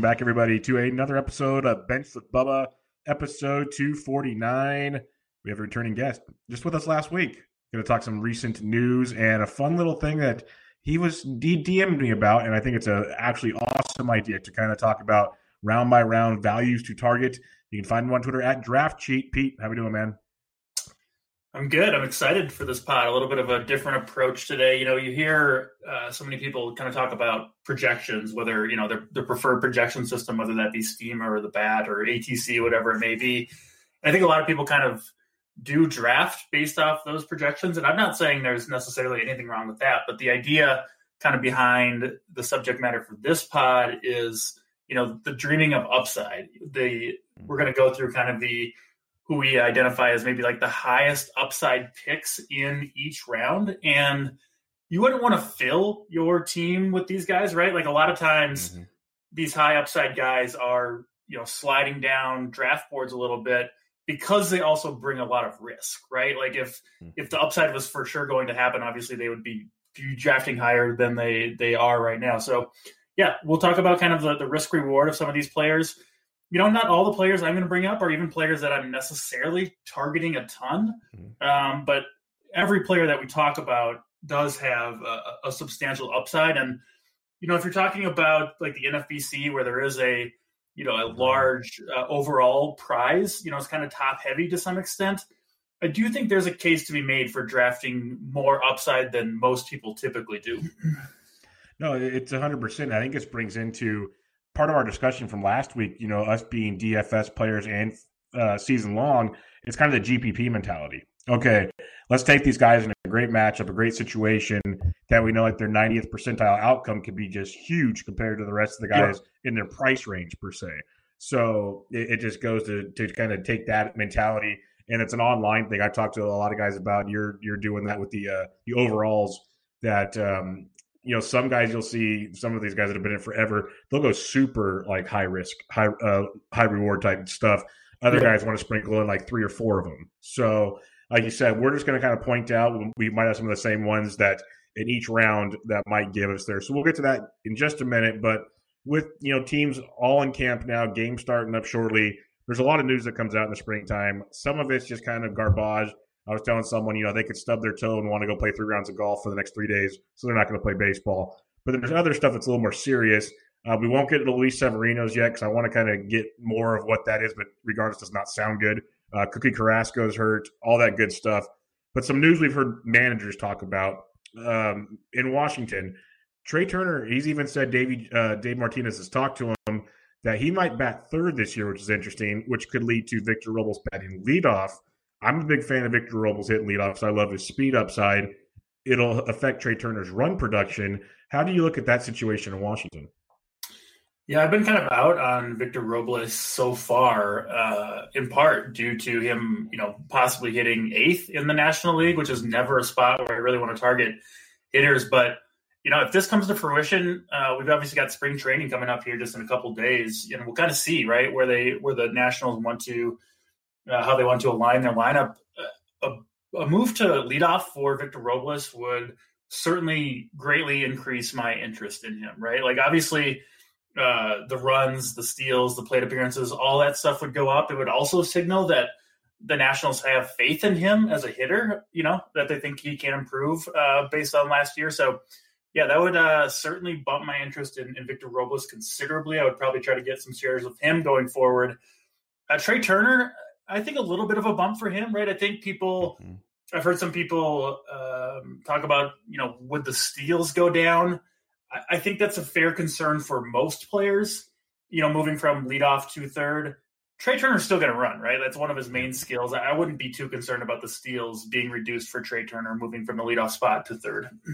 Welcome back, everybody, to another episode of Benched with Bubba, episode 249. We have a returning guest just with us last week. Going to talk some recent news and a fun little thing that he was DM'd me about, and I think it's a actually awesome idea to kind of talk about round by round values to target. You can find him on Twitter at DraftCheat. Pete, how we doing, man? I'm good. I'm excited for this pod. A little bit of a different approach today. You know, you hear uh, so many people kind of talk about projections, whether you know their, their preferred projection system, whether that be Steamer or the Bat or ATC, whatever it may be. And I think a lot of people kind of do draft based off those projections, and I'm not saying there's necessarily anything wrong with that, but the idea kind of behind the subject matter for this pod is, you know, the dreaming of upside. The we're going to go through kind of the who we identify as maybe like the highest upside picks in each round. And you wouldn't want to fill your team with these guys, right? Like a lot of times mm-hmm. these high upside guys are, you know, sliding down draft boards a little bit because they also bring a lot of risk, right? Like if mm-hmm. if the upside was for sure going to happen, obviously they would be drafting higher than they they are right now. So yeah, we'll talk about kind of the, the risk reward of some of these players you know, not all the players I'm going to bring up are even players that I'm necessarily targeting a ton. Mm-hmm. Um, but every player that we talk about does have a, a, substantial upside. And, you know, if you're talking about like the NFBC where there is a, you know, a large uh, overall prize, you know, it's kind of top heavy to some extent. I do think there's a case to be made for drafting more upside than most people typically do. No, it's 100%. I think this brings into part of our discussion from last week, you know, us being DFS players and uh, season long, it's kind of the GPP mentality. Okay, let's take these guys in a great matchup, a great situation that we know like their 90th percentile outcome could be just huge compared to the rest of the guys yeah. in their price range per se. So it, it just goes to to kind of take that mentality, and it's an online thing. I talked to a lot of guys about. You're you're doing that with the uh, the overalls that um, you know, some guys you'll see some of these guys that have been in forever, they'll go super like high risk, high uh, high reward type stuff. Other yeah. guys want to sprinkle in like three or four of them. So, like you said, we're just going to kind of point out we might have some of the same ones that in each round that might give us there. So we'll get to that in just a minute. But with you know teams all in camp now, game starting up shortly. There's a lot of news that comes out in the springtime. Some of it's just kind of garbage. I was telling someone, you know, they could stub their toe and want to go play three rounds of golf for the next three days, so they're not going to play baseball. But there's other stuff that's a little more serious. Uh, we won't get to Luis Severino's yet because I want to kind of get more of what that is, but regardless, does not sound good. Uh, Cookie Carrasco's hurt, all that good stuff. But some news we've heard managers talk about um, in Washington. Trea Turner, he's even said Davey, uh, Dave Martinez has talked to him that he might bat third this year, which is interesting, which could lead to Victor Robles batting leadoff. I'm a big fan of Victor Robles hitting leadoff, so I love his speed upside. It'll affect Trea Turner's run production. How do you look at that situation in Washington? Yeah, I've been kind of out on Victor Robles so far, uh, in part due to him, you know, possibly hitting eighth in the National League, which is never a spot where I really want to target hitters. But you know, if this comes to fruition, uh, we've obviously got spring training coming up here just in a couple days, and we'll kind of see right where they where the Nationals want to uh, how they want to align their lineup. A, a move to lead off for Victor Robles would certainly greatly increase my interest in him. Right, like obviously. Uh, the runs, the steals, the plate appearances, all that stuff would go up. It would also signal that the Nationals have faith in him as a hitter, you know, that they think he can improve uh, based on last year. So yeah, that would uh, certainly bump my interest in, in, Victor Robles considerably. I would probably try to get some shares of him going forward. Uh, Trea Turner, I think a little bit of a bump for him, right? I think people, mm-hmm. I've heard some people um, talk about, you know, would the steals go down? I, I, think that's a fair concern for most players, you know, moving from leadoff to third. Trea Turner's still going to run, right? That's one of his main skills. I wouldn't be too concerned about the steals being reduced for Trea Turner moving from the leadoff spot to third.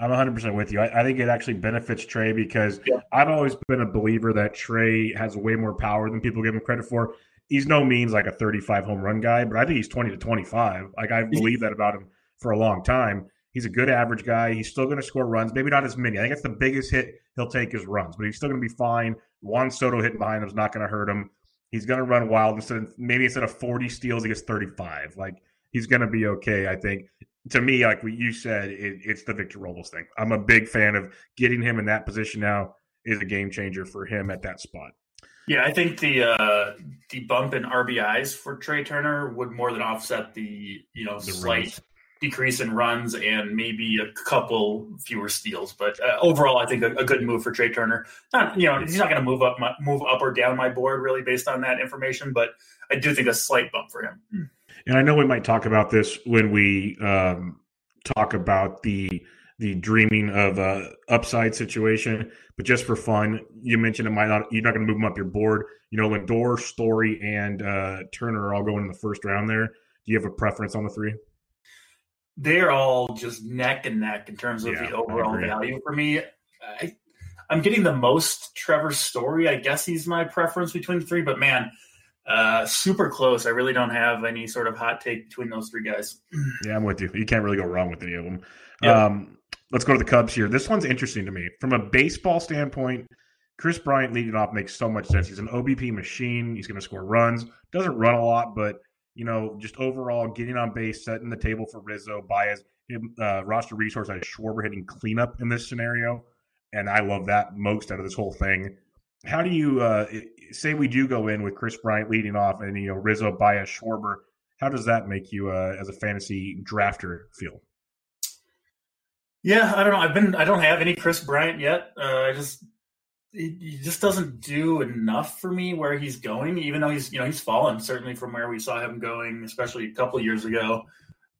I'm 100% with you. I, I, think it actually benefits Trea because yeah. I've always been a believer that Trea has way more power than people give him credit for. He's no means like a 35 home run guy, but I think he's 20 to 25. Like I believe that about him for a long time. He's a good average guy. He's still going to score runs, maybe not as many. I think that's the biggest hit he'll take is runs, but he's still going to be fine. Juan Soto hitting behind him is not going to hurt him. He's going to run wild instead of maybe instead of 40 steals, he gets 35. Like he's going to be okay, I think to me, like what you said, it, it's the Victor Robles thing. I'm a big fan of getting him in that position now is a game changer for him at that spot. Yeah, I think the uh, the bump in RBIs for Trea Turner would more than offset the you know the slight runs. decrease in runs and maybe a couple fewer steals. But uh, overall, I think a, a, good move for Trea Turner. Not you know he's not going to move up my, move up or down my board really based on that information, but I do think a slight bump for him and I know we might talk about this when we um, talk about the the dreaming of a upside situation, but just for fun, you mentioned it might not you're not going to move them up your board. You know, Lindor, Story, and uh, Turner are all going in the first round. There, do you have a preference on the three? They're all just neck and neck in terms of yeah, the overall value for me. I, I'm getting the most Trevor Story. I guess he's my preference between the three, but man, uh, super close. I really don't have any sort of hot take between those three guys. Yeah, I'm with you. You can't really go wrong with any of them. Yep. Um, let's go to the Cubs here. This one's interesting to me from a baseball standpoint. Kris Bryant leading off makes so much sense. He's an OBP machine. He's going to score runs. Doesn't run a lot, but you know, just overall getting on base, setting the table for Rizzo, Baez, uh, roster resource. I Schwarber hitting cleanup in this scenario, and I love that most out of this whole thing. How do you uh, say we do go in with Kris Bryant leading off, and you know Rizzo, Baez, Schwarber? How does that make you uh, as a fantasy drafter feel? Yeah, I don't know. I've been I don't have any Kris Bryant yet. Uh, I just he just doesn't do enough for me where he's going, even though he's you know he's fallen certainly from where we saw him going, especially a couple years ago.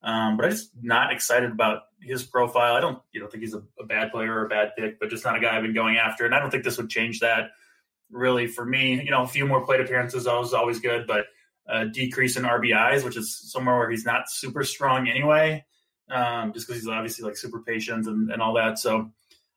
Um, but I'm just not excited about his profile. I don't you know think he's a, a, bad player or a bad pick, but just not a guy I've been going after, and I don't think this would change that really for me. You know, a few more plate appearances is always good, but a decrease in RBIs, which is somewhere where he's not super strong anyway, um, just because he's obviously like super patient and, and all that. So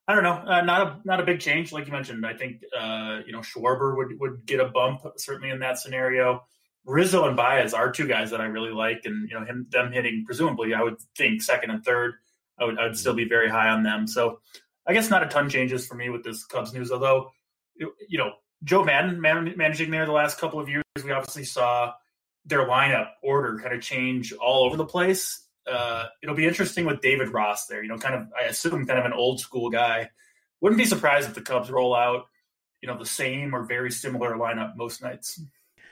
I don't know, uh, not a not a big change, like you mentioned. I think uh, you know Schwarber would would get a bump certainly in that scenario. Rizzo and Baez are two guys that I really like, and you know him them hitting presumably I would think second and third. I would I would still be very high on them. So I guess not a ton changes for me with this Cubs news, although you know, Joe Maddon man, managing there the last couple of years, we obviously saw their lineup order kind of change all over the place. Uh, it'll be interesting with David Ross there. You know, kind of I assume kind of an old school guy. Wouldn't be surprised if the Cubs roll out, you know, the same or very similar lineup most nights.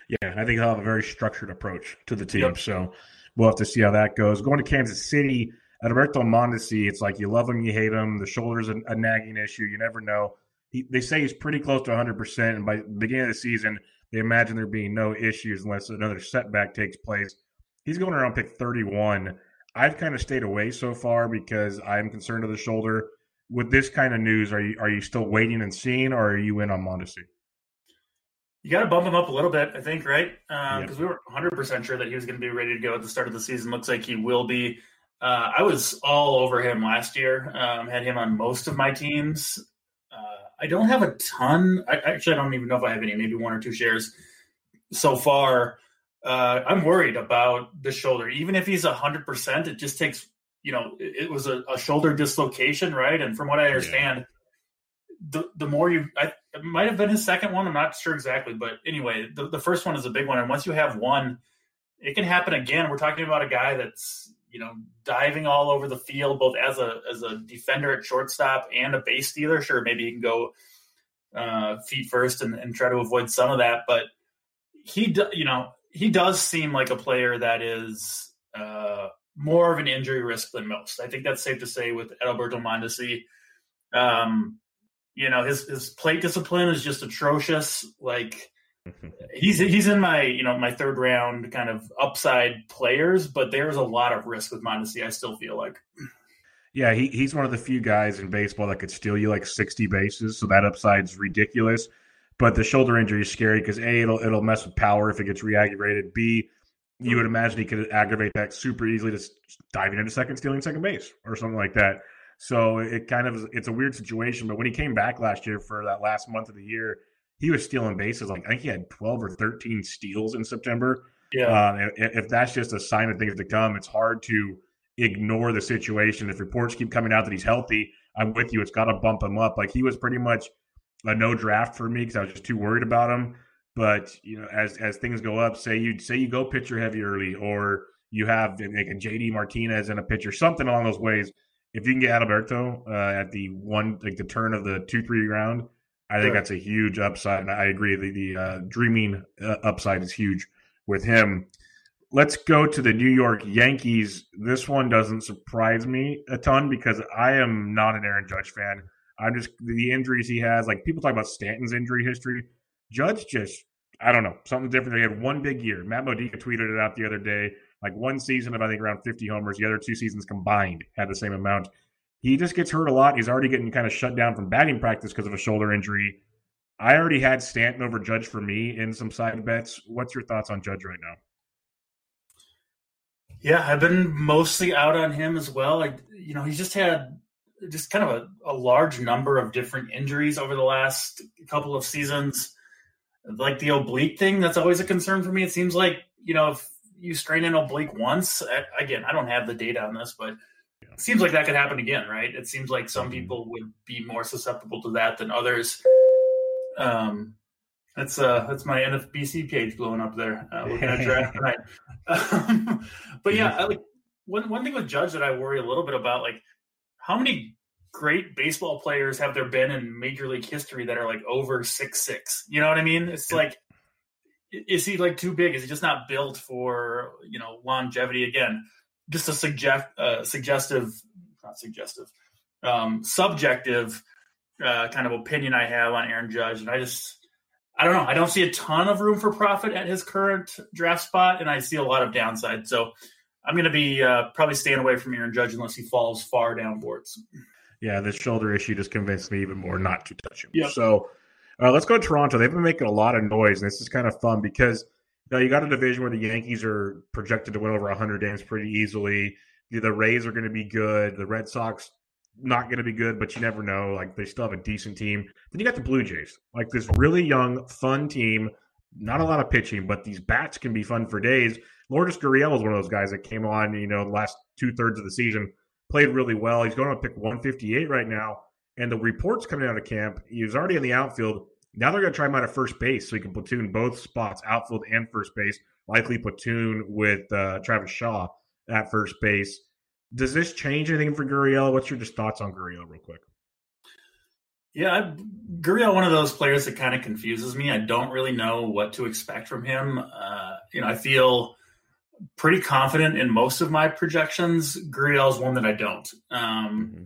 Yeah, I think they'll have a very structured approach to the team. Yep. So we'll have to see how that goes. Going to Kansas City, Alberto Mondesi, it's like you love him, you hate him. The shoulder's a, a nagging issue. You never know he, they say he's pretty close to 100%. And by the beginning of the season, they imagine there being no issues unless another setback takes place. He's going around pick 31. I've kind of stayed away so far because I'm concerned of the shoulder. With this kind of news, are you are you still waiting and seeing, or are you in on Mondesi? You got to bump him up a little bit, I think, right? Because um, yep. we were 100 percent sure that he was going to be ready to go at the start of the season. Looks like he will be. Uh, I was all over him last year. Um, had him on most of my teams. Uh, I don't have a ton. I, actually, I don't even know if I have any. Maybe one or two shares so far. Uh, I'm worried about the shoulder. Even if he's 100, percent it just takes. You know, it, it was a, a, shoulder dislocation, right? And from what I understand, yeah. the the more you, I, it might have been his second one. I'm not sure exactly, but anyway, the, the first one is a big one, and once you have one, it can happen again. We're talking about a guy that's you know diving all over the field, both as a as a defender at shortstop and a base stealer. Sure, maybe he can go uh, feet first and, and try to avoid some of that, but he, you know, he does seem like a player that is uh, more of an injury risk than most. I think that's safe to say with Adalberto Mondesi. Um, you know, his his plate discipline is just atrocious. Like he's he's in my you know my third round kind of upside players, but there's a lot of risk with Mondesi. I still feel like. Yeah, he, he's one of the few guys in baseball that could steal you like 60 bases, so that upside's ridiculous. But the shoulder injury is scary because a it'll it'll mess with power if it gets reaggravated. B you would imagine he could aggravate that super easily, just diving into second, stealing second base or something like that. So it kind of it's a weird situation. But when he came back last year for that last month of the year, he was stealing bases. Like I think he had twelve or thirteen steals in September. Yeah. Um, if, if that's just a sign of things to come, it's hard to ignore the situation. If reports keep coming out that he's healthy, I'm with you. It's got to bump him up. Like he was pretty much a no draft for me because I was just too worried about him. But you know, as as things go up, say you say you go pitcher heavy early, or you have like a JD Martinez and a pitcher, something along those ways if you can get Adalberto uh, at the one like the turn of the two three round, I think that's a huge upside. And I agree the the uh, dreaming uh, upside is huge with him. Let's go to the New York Yankees. This one doesn't surprise me a ton because I am not an Aaron Judge fan. I'm just the injuries he has. Like people talk about Stanton's injury history. Judge just I don't know something different. They had one big year. Matt Modica tweeted it out the other day like one season of I think around 50 homers. The other two seasons combined had the same amount. He just gets hurt a lot. He's already getting kind of shut down from batting practice because of a shoulder injury. I already had Stanton over Judge for me in some side bets. What's your thoughts on Judge right now? Yeah, I've been mostly out on him as well. Like, you know, he's just had just kind of a, a large number of different injuries over the last couple of seasons. Like the oblique thing, that's always a concern for me. It seems like, you know, if you strain an oblique once, again, I don't have the data on this, but it seems like that could happen again, right? It seems like some mm-hmm. people would be more susceptible to that than others. Um, that's uh, that's my NFBC page blowing up there. Uh, looking at draft tonight. Um, but yeah, I, like one one thing with Judge that I worry a little bit about, like how many great baseball players have there been in Major League history that are like over six six? You know what I mean? It's like is he like too big? Is he just not built for you know longevity? Again, just a suggest uh, suggestive, not suggestive, um, subjective uh, kind of opinion I have on Aaron Judge, and I just I don't know. I don't see a ton of room for profit at his current draft spot, and I see a lot of downside. So I'm going to be uh, probably staying away from Aaron Judge unless he falls far down boards. Yeah, this shoulder issue just convinced me even more not to touch him. Yep. So uh, let's go to Toronto. They've been making a lot of noise, and this is kind of fun because you, know, you got a division where the Yankees are projected to win over 100 games pretty easily. The Rays are going to be good. The Red Sox not going to be good, but you never know. Like they still have a decent team. Then you got the Blue Jays, like this really young, fun team. Not a lot of pitching, but these bats can be fun for days. Lourdes Gurriel is one of those guys that came on, you know, the last two thirds of the season, played really well. He's going to pick 158 right now. And the reports coming out of camp, he was already in the outfield. Now they're going to try him out at first base so he can platoon both spots, outfield and first base, likely platoon with uh, Travis Shaw at first base. Does this change anything for Gurriel? What's your just thoughts on Gurriel, real quick? Yeah, Gurriel, one of those players that kind of confuses me. I don't really know what to expect from him. Uh, you know, I feel pretty confident in most of my projections. Gurriel is one that I don't. Um, mm-hmm.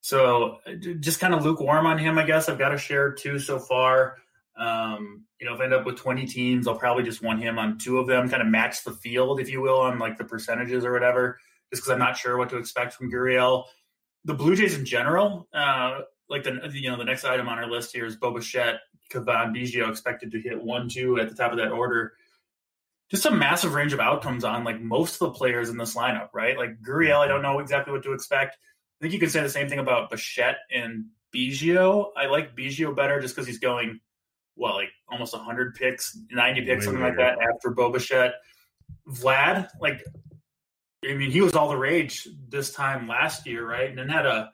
So just kind of lukewarm on him, I guess. I've got a share two so far. Um, you know, if I end up with 20 teams, I'll probably just want him on two of them, kind of match the field, if you will, on like the percentages or whatever, just because I'm not sure what to expect from Gurriel. The Blue Jays in general, uh, like the you know the next item on our list here is Bo Bichette Cavan Biggio expected to hit one, two at the top of that order. Just a massive range of outcomes on like most of the players in this lineup, right? Like Gurriel, I don't know exactly what to expect. I think you could say the same thing about Bichette and Biggio. I like Biggio better just because he's going, well, like almost 100 picks, 90 picks, Way something like that after Bo Bichette. Vlad, like, I mean, he was all the rage this time last year, right? And then had a,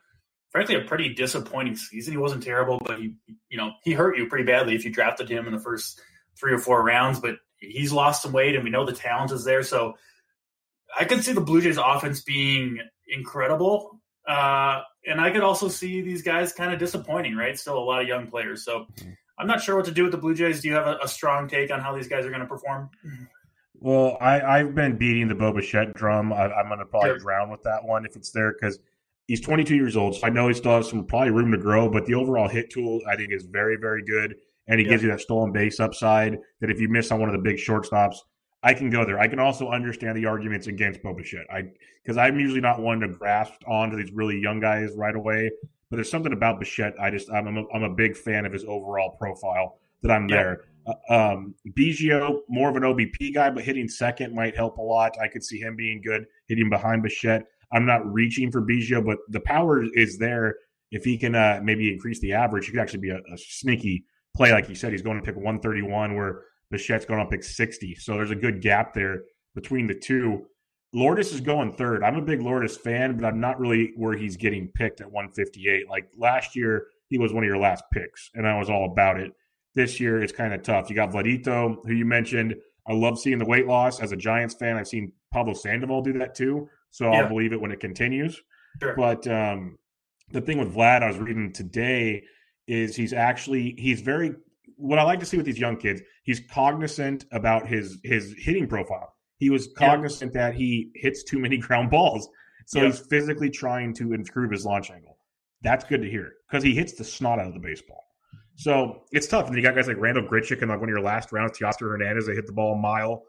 frankly, a pretty disappointing season. He wasn't terrible, but he, you know, he hurt you pretty badly if you drafted him in the first three or four rounds. But he's lost some weight, and we know the talent is there. So I could see the Blue Jays offense being incredible. Uh, and I could also see these guys kind of disappointing, right? Still a lot of young players. So. I'm not sure what to do with the Blue Jays. Do you have a, a strong take on how these guys are going to perform? Well, I, have been beating the Bo Bichette drum. I, am going to probably sure. drown with that one if it's there because he's 22 years old. So I know he still has some probably room to grow, but the overall hit tool I think is very, very good. And he gives you that stolen base upside that if you miss on one of the big shortstops, I can go there. I can also understand the arguments against Bo Bichette. I because I'm usually not one to grasp onto these really young guys right away. But there's something about Bichette. I just I'm a, I'm a big fan of his overall profile that I'm there. Uh, um, Biggio, more of an OBP guy, but hitting second might help a lot. I could see him being good hitting behind Bichette. I'm not reaching for Biggio, but the power is there. If he can uh, maybe increase the average, he could actually be a, a sneaky play. Like you said, he's going to pick 131, where Bichette's going to pick 60. So there's a good gap there between the two. Lourdes is going third. I'm a big Lourdes fan, but I'm not really where he's getting picked at 158. Like last year, he was one of your last picks, and I was all about it. This year, it's kind of tough. You got Vladito, who you mentioned. I love seeing the weight loss. As a Giants fan, I've seen Pablo Sandoval do that too. So yeah. I'll believe it when it continues. Sure. But um, the thing with Vlad, I was reading today, is he's actually he's very what I like to see with these young kids, he's cognizant about his his hitting profile. He was cognizant that he hits too many ground balls, so he's physically trying to improve his launch angle. That's good to hear because he hits the snot out of the baseball. So it's tough. And you got guys like Randal Grichuk and like one of your last rounds, Teoscar Hernandez, they hit the ball a mile.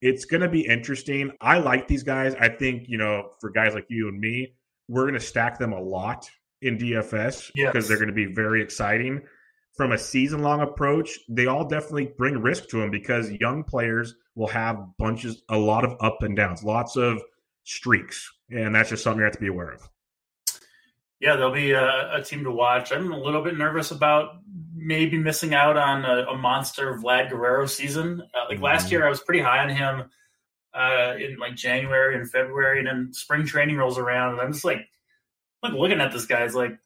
It's going to be interesting. I like these guys. I think, you know, for guys like you and me, we're going to stack them a lot in DFS because they're going to be very exciting from a season long approach, they all definitely bring risk to them because young players will have bunches, a lot of up and downs, lots of streaks. And that's just something you have to be aware of. Yeah, there'll be a, a team to watch. I'm a little bit nervous about maybe missing out on a, a monster Vlad Guerrero season. Uh, like mm-hmm. last year, I was pretty high on him uh, in like January and February, and then spring training rolls around, and I'm just like, like looking at this guy's like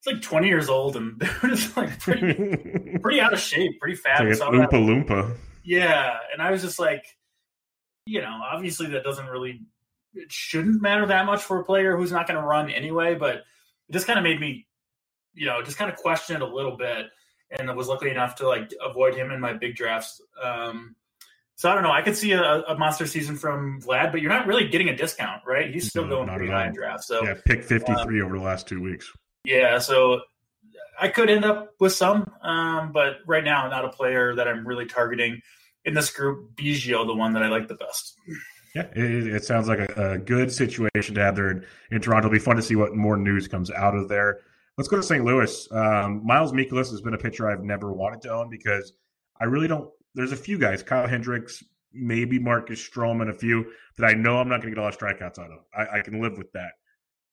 it's like 20 years old and they're just like pretty, pretty out of shape, pretty fat. Like Oompa Loompa. Yeah. And I was just like, you know, obviously that doesn't really, it shouldn't matter that much for a player who's not going to run anyway, but it just kind of made me, you know, just kind of question it a little bit. And I was lucky enough to like avoid him in my big drafts. Um, so I don't know. I could see a, a, monster season from Vlad, but you're not really getting a discount, right? He's still no, going pretty high in draft. So yeah, pick 53 um, over the last two weeks. Yeah, so I could end up with some, um, but right now not a player that I'm really targeting in this group. Biggio, the one that I like the best. Yeah, it, it sounds like a, a, good situation to have there in, in, Toronto. It'll be fun to see what more news comes out of there. Let's go to St. Louis. Um, Miles Mikolas has been a pitcher I've never wanted to own because I really don't. There's a few guys, Kyle Hendricks, maybe Marcus Stroman, a few that I know I'm not going to get a lot of strikeouts out of. I, I can live with that.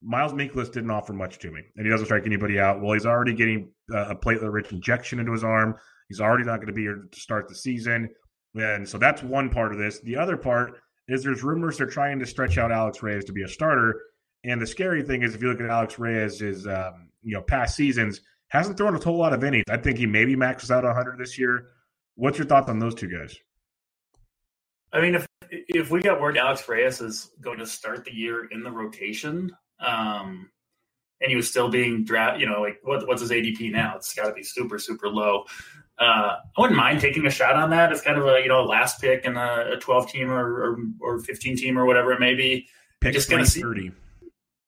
Miles Mikolas didn't offer much to me, and he doesn't strike anybody out. Well, he's already getting uh, a platelet-rich injection into his arm. He's already not going to be here to start the season, and so that's one part of this. The other part is there's rumors they're trying to stretch out Alex Reyes to be a starter, and the scary thing is if you look at Alex Reyes' his um, you know past seasons, hasn't thrown a whole lot of innings. I think he maybe maxes out 100 this year. What's your thoughts on those two guys? I mean, if if we got word Alex Reyes is going to start the year in the rotation, um, and he was still being drafted. You know, like what, what's his ADP now? It's got to be super super low. Uh, I wouldn't mind taking a shot on that. It's kind of a you know last pick in a, a twelve team or, or, or fifteen team or whatever it may be. Pick just gonna see. 30.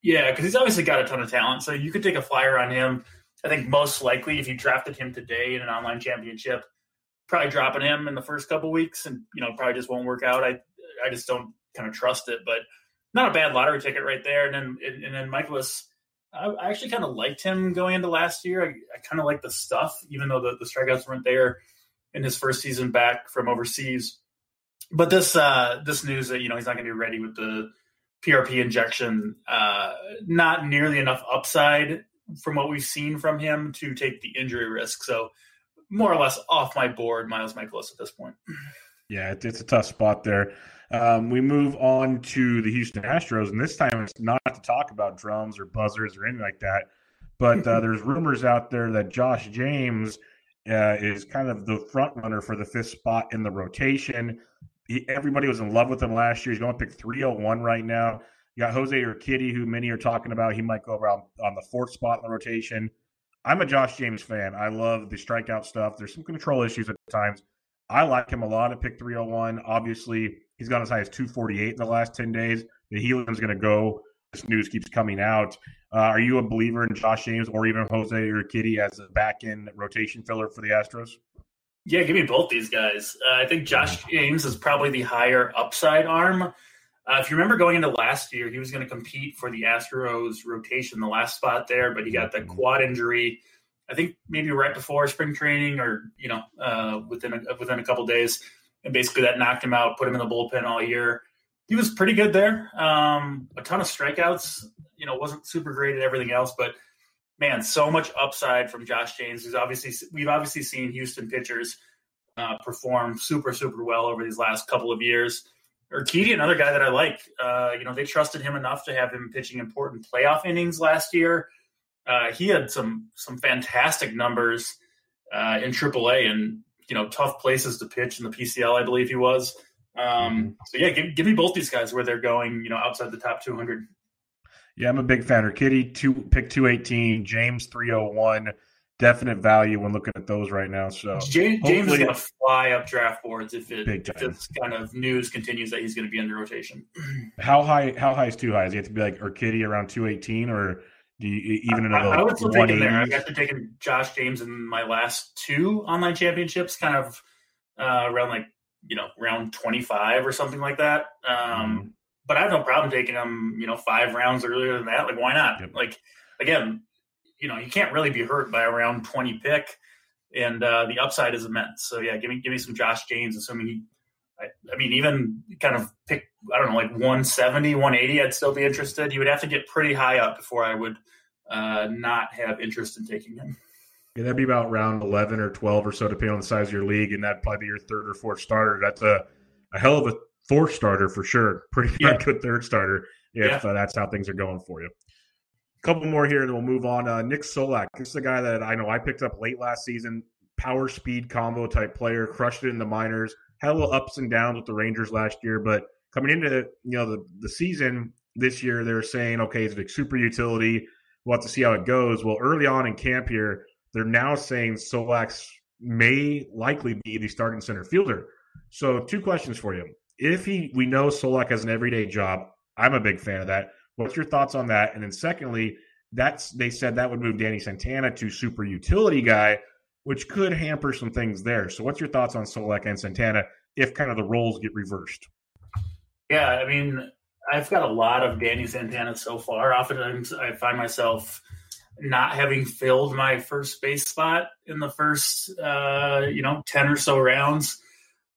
Yeah, because he's obviously got a ton of talent, so you could take a flyer on him. I think most likely if you drafted him today in an online championship, probably dropping him in the first couple weeks, and you know probably just won't work out. I I just don't kind of trust it, but not a bad lottery ticket right there. And then and, then Mikolas, I, I actually kind of liked him going into last year. I, I kind of liked the stuff, even though the, the strikeouts weren't there in his first season back from overseas. But this uh, this news that you know he's not going to be ready with the PRP injection, uh, not nearly enough upside from what we've seen from him to take the injury risk. So more or less off my board, Miles Mikolas at this point. Yeah, it's a tough spot there. Um, we move on to the Houston Astros, and this time it's not to talk about drums or buzzers or anything like that. But uh, there's rumors out there that Josh James uh, is kind of the front runner for the fifth spot in the rotation. He, everybody was in love with him last year. He's going to pick 301 right now. You got Jose Urquidy, who many are talking about. He might go around on the fourth spot in the rotation. I'm a Josh James fan. I love the strikeout stuff. There's some control issues at times. I like him a lot at pick 301. Obviously, he's gone as high as 248 in the last 10 days. The helium's going to go. This news keeps coming out. Uh, are you a believer in Josh James or even Jose Urquidy as a back end rotation filler for the Astros? Yeah, give me both these guys. Uh, I think Josh James is probably the higher upside arm. Uh, if you remember going into last year, he was going to compete for the Astros rotation, the last spot there, but he got the mm-hmm. quad injury. I think maybe right before spring training, or you know, uh, within a, within a couple days, and basically that knocked him out, put him in the bullpen all year. He was pretty good there. Um, a ton of strikeouts. You know, wasn't super great at everything else, but man, so much upside from Josh James. Who's obviously we've obviously seen Houston pitchers uh, perform super super well over these last couple of years. Urquidy, another guy that I like. Uh, you know, they trusted him enough to have him pitching important playoff innings last year. Uh, he had some some fantastic numbers uh, in AAA and you know tough places to pitch in the PCL. I believe he was. Um, mm-hmm. so yeah, give, give me both these guys where they're going. You know, outside the top 200. Yeah, I'm a big fan. Urquidy two pick 218, James 301. Definite value when looking at those right now. So James, James is going to fly up draft boards if it if this kind of news continues that he's going to be under rotation. How high? How high is too high? Is he have to be like Urquidy around 218 or? Do you even in I, I would still take him there. I've actually taken Josh James in my last two online championships, kind of uh, around like you know round twenty five or something like that. Um, mm. But I have no problem taking him, you know, five rounds earlier than that. Like, why not? Yep. Like, again, you know, you can't really be hurt by a round twenty pick, and uh, the upside is immense. So yeah, give me give me some Josh James, assuming he. I, I mean, even kind of pick, I don't know, like 170, 180, I'd still be interested. You would have to get pretty high up before I would uh, not have interest in taking him. Yeah, that'd be about round 11 or 12 or so, depending on the size of your league. And that'd probably be your third or fourth starter. That's a, a hell of a fourth starter for sure. Pretty yeah. good third starter if yeah. uh, that's how things are going for you. A couple more here, and we'll move on. Uh, Nick Solak. This is a guy that I know I picked up late last season. Power speed combo type player, crushed it in the minors. Had a little ups and downs with the Rangers last year, but coming into you know the the season this year, they're saying okay, it's a super utility we'll have to see how it goes. Well, early on in camp here, they're now saying Solak may likely be the starting center fielder. So, two questions for you. If he, we know Solak has an everyday job, I'm a big fan of that. What's your thoughts on that? And then, secondly, that's they said that would move Danny Santana to super utility guy, which could hamper some things there. So, what's your thoughts on Solak and Santana if kind of the roles get reversed? Yeah, I mean, I've got a lot of Danny Santana so far. Oftentimes, I find myself not having filled my first base spot in the first, uh, you know, ten or so rounds.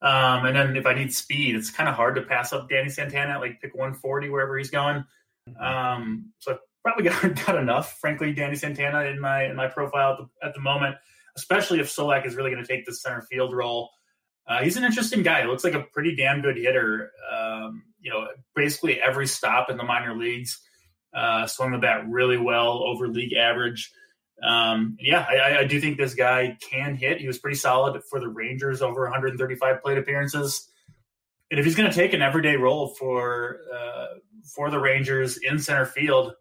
Um, and then if I need speed, it's kind of hard to pass up Danny Santana. Like pick 140 wherever he's going. Mm-hmm. Um, so I probably got, got enough, frankly, Danny Santana in my in my profile at the, at the moment. Especially if Solak is really going to take the center field role. Uh, he's an interesting guy. Looks like a pretty damn good hitter. Um, you know, basically every stop in the minor leagues, uh, swung the bat really well over league average. Um, yeah, I, I, do think this guy can hit. He was pretty solid for the Rangers, over 135 plate appearances. And if he's going to take an everyday role for uh, for the Rangers in center field,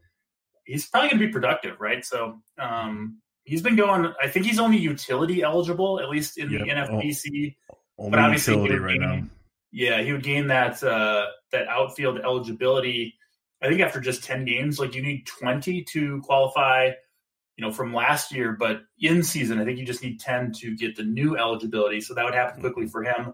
he's probably going to be productive, right? So um, he's been going. I think he's only utility eligible, at least in yep. the NFBC. Only but obviously, utility right now. Yeah, he would gain that uh, that outfield eligibility. I think after just ten games, like you need twenty to qualify. You know, from last year, but in season, I think you just need ten to get the new eligibility. So that would happen quickly for him.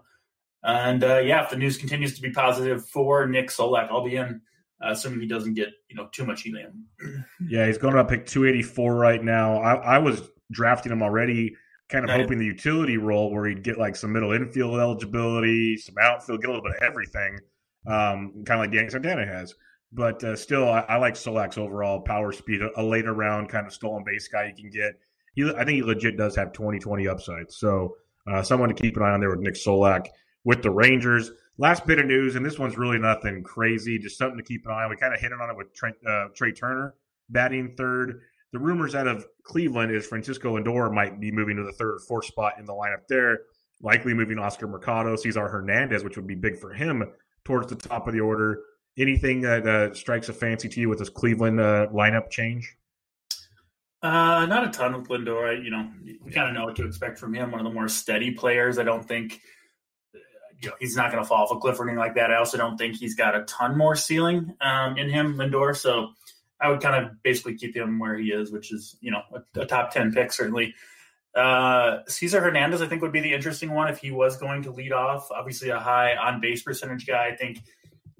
And uh, yeah, if the news continues to be positive for Nick Solak, I'll be in. Uh, assuming he doesn't get you know too much helium. yeah, he's going to pick 284 right now. I, I was drafting him already, kind of hoping the utility role where he'd get like some middle infield eligibility, some outfield, get a little bit of everything, um, kind of like Danny Santana has. But uh, still, I, I, like Solak's overall power speed, a, a, later round kind of stolen base guy you can get. He, I think he legit does have 20 20 upside. So, uh, someone to keep an eye on there with Nick Solak with the Rangers. Last bit of news, and this one's really nothing crazy, just something to keep an eye on. We kind of hit it on it with Trent, uh, Trea Turner batting third. The rumors out of Cleveland is Francisco Lindor might be moving to the third or fourth spot in the lineup there, likely moving Oscar Mercado, Cesar Hernandez, which would be big for him towards the top of the order. Anything that uh, strikes a fancy to you with this Cleveland uh, lineup change? Uh, not a ton with Lindor. I, you know, you kind of know what to expect from him. One of the more steady players. I don't think you know, he's not going to fall off a cliff or anything like that. I also don't think he's got a ton more ceiling um, in him, Lindor. So I would kind of basically keep him where he is, which is you know a, a top ten pick certainly. Uh, Cesar Hernandez, I think, would be the interesting one if he was going to lead off. Obviously, a high on base percentage guy. I think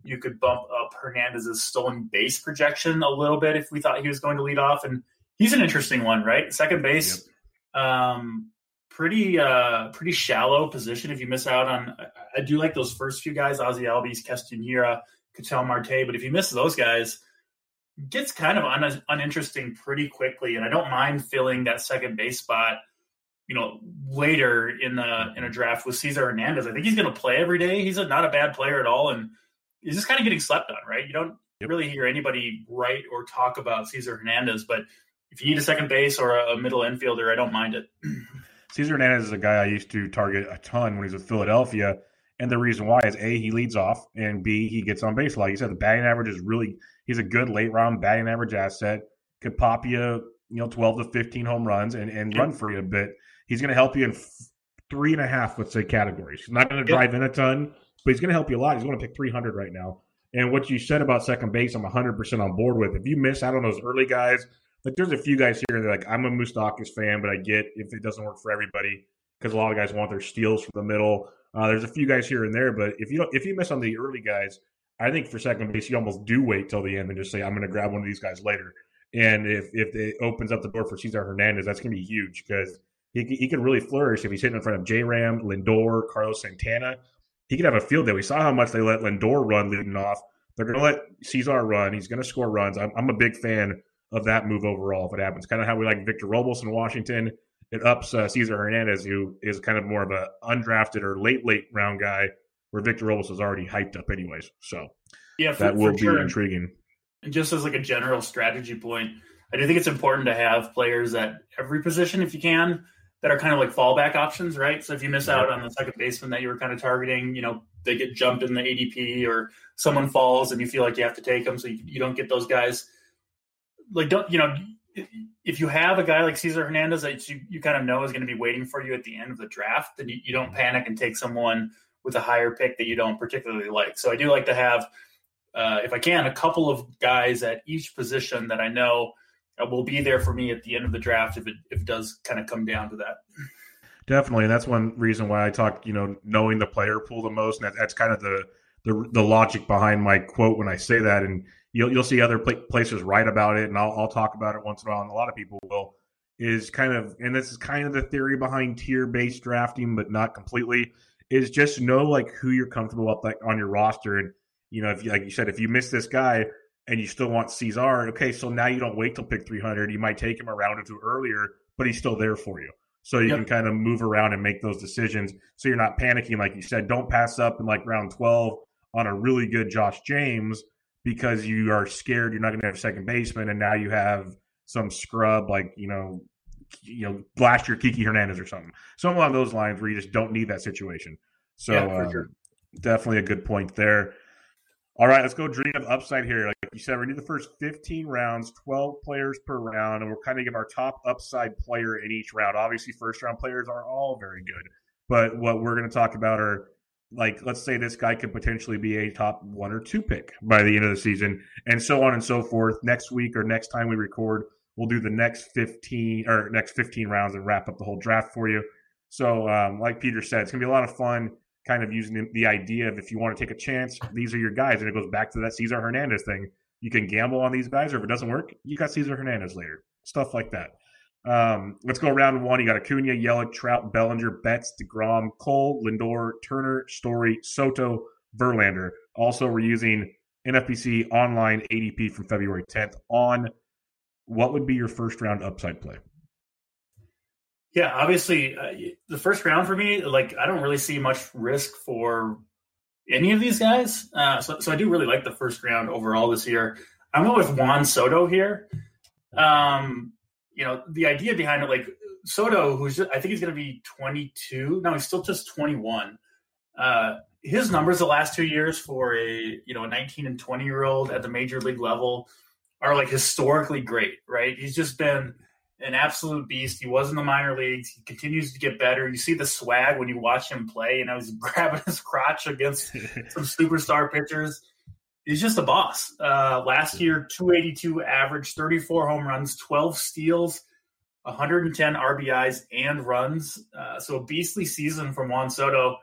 you could bump up Hernandez's stolen base projection a little bit if we thought he was going to lead off. And he's an interesting one, right? Second base, yep. um, pretty uh, pretty shallow position. If you miss out on, I, I do like those first few guys: Ozzie Albies, Hiura, Ketel Marte. But if you miss those guys, gets kind of un- uninteresting pretty quickly. And I don't mind filling that second base spot. You know, later in the in a draft with Cesar Hernandez, I think he's going to play every day. He's a, not a bad player at all, and he's just kind of getting slept on, right? You don't yep. really hear anybody write or talk about Cesar Hernandez, but if you need a second base or a middle infielder, I don't mind it. Cesar Hernandez is a guy I used to target a ton when he was with Philadelphia. And the reason why is A, he leads off, and B, he gets on base a lot. You said the batting average is really, he's a good late round batting average asset. Could pop you, you know, 12 to 15 home runs and, and yep. run for you a bit. He's going to help you in three and a half, let's say, categories. He's not going to yep. drive in a ton, but he's going to help you a lot. He's going to pick 300 right now. And what you said about second base, I'm 100% on board with. If you miss out on those early guys, like there's a few guys here that like I'm a Moustakas fan, but I get if it doesn't work for everybody because a lot of guys want their steals from the middle. Uh, there's a few guys here and there, but if you don't, if you miss on the early guys, I think for second base you almost do wait till the end and just say I'm going to grab one of these guys later. And if if it opens up the door for Cesar Hernandez, that's going to be huge because he he could really flourish if he's hitting in front of J Ram, Lindor, Carlos Santana. He could have a field day. We saw how much they let Lindor run leading off. They're going to let Cesar run. He's going to score runs. I'm, I'm a big fan of that move overall if it happens. Kind of how we like Victor Robles in Washington. It ups uh, Cesar Hernandez, who is kind of more of a undrafted or late late round guy, where Victor Robles is already hyped up anyways. So yeah, for, that will be sure. intriguing. And just as like a general strategy point, I do think it's important to have players at every position if you can that are kind of like fallback options, right? So if you miss out on the second baseman that you were kind of targeting, you know, they get jumped in the ADP or someone falls and you feel like you have to take them, so you, you don't get those guys like don't you know if you have a guy like Cesar Hernandez that you, you kind of know is going to be waiting for you at the end of the draft, then you, you, don't panic and take someone with a higher pick that you don't particularly like. So I do like to have, uh, if I can, a couple of guys at each position that I know will be there for me at the end of the draft if it if it does kind of come down to that. Definitely, and that's one reason why I talk. You know, knowing the player pool the most, and that, that's kind of the the the logic behind my quote when I say that. And you'll you'll see other places write about it, and I'll I'll talk about it once in a while, and a lot of people will. Is kind of, and this is kind of the theory behind tier based drafting, but not completely. Is just know like who you're comfortable with like on your roster, and you know if you like you said if you miss this guy and you still want Cesar, okay, so now you don't wait till pick 300. You might take him around or two earlier, but he's still there for you. So you yep. can kind of move around and make those decisions. So you're not panicking, like you said. Don't pass up in like round 12 on a really good Josh James because you are scared you're not going to have a second baseman, and now you have some scrub like you know, you know, last year Kiki Hernandez or something, something along those lines where you just don't need that situation. So yeah, um, sure. definitely a good point there. All right, let's go dream of upside here. Like you said, we need the first 15 rounds, 12 players per round, and we'll kind of give our top upside player in each round. Obviously, first round players are all very good, but what we're going to talk about are like let's say this guy could potentially be a top one or two pick by the end of the season and so on and so forth next week or next time we record we'll do the next 15 or next 15 rounds and wrap up the whole draft for you so um, like peter said it's going to be a lot of fun kind of using the, the idea of if you want to take a chance, these are your guys. And it goes back to that Cesar Hernandez thing. You can gamble on these guys, or if it doesn't work, you got Cesar Hernandez later. Stuff like that. Um, let's go round one. You got Acuna, Yelich, Trout, Bellinger, Betts, DeGrom, Cole, Lindor, Turner, Story, Soto, Verlander. Also, we're using NFBC online ADP from February 10th on what would be your first round upside play? Yeah, obviously, uh, the first round for me, like I don't really see much risk for any of these guys. Uh, so, so I do really like the first round overall this year. I'm going with Juan Soto here. Um, you know, the idea behind it, like Soto, who's just, I think he's going to be 22. No, he's still just 21. Uh, his numbers the last two years for a you know a 19 and 20 year old at the major league level are like historically great, right? He's just been an absolute beast. He was in the minor leagues. He continues to get better. You see the swag when you watch him play. You know, he's grabbing his crotch against some superstar pitchers. He's just a boss. Uh, last year, 282 average, 34 home runs, 12 steals, 110 RBIs and runs. Uh, so a beastly season from Juan Soto.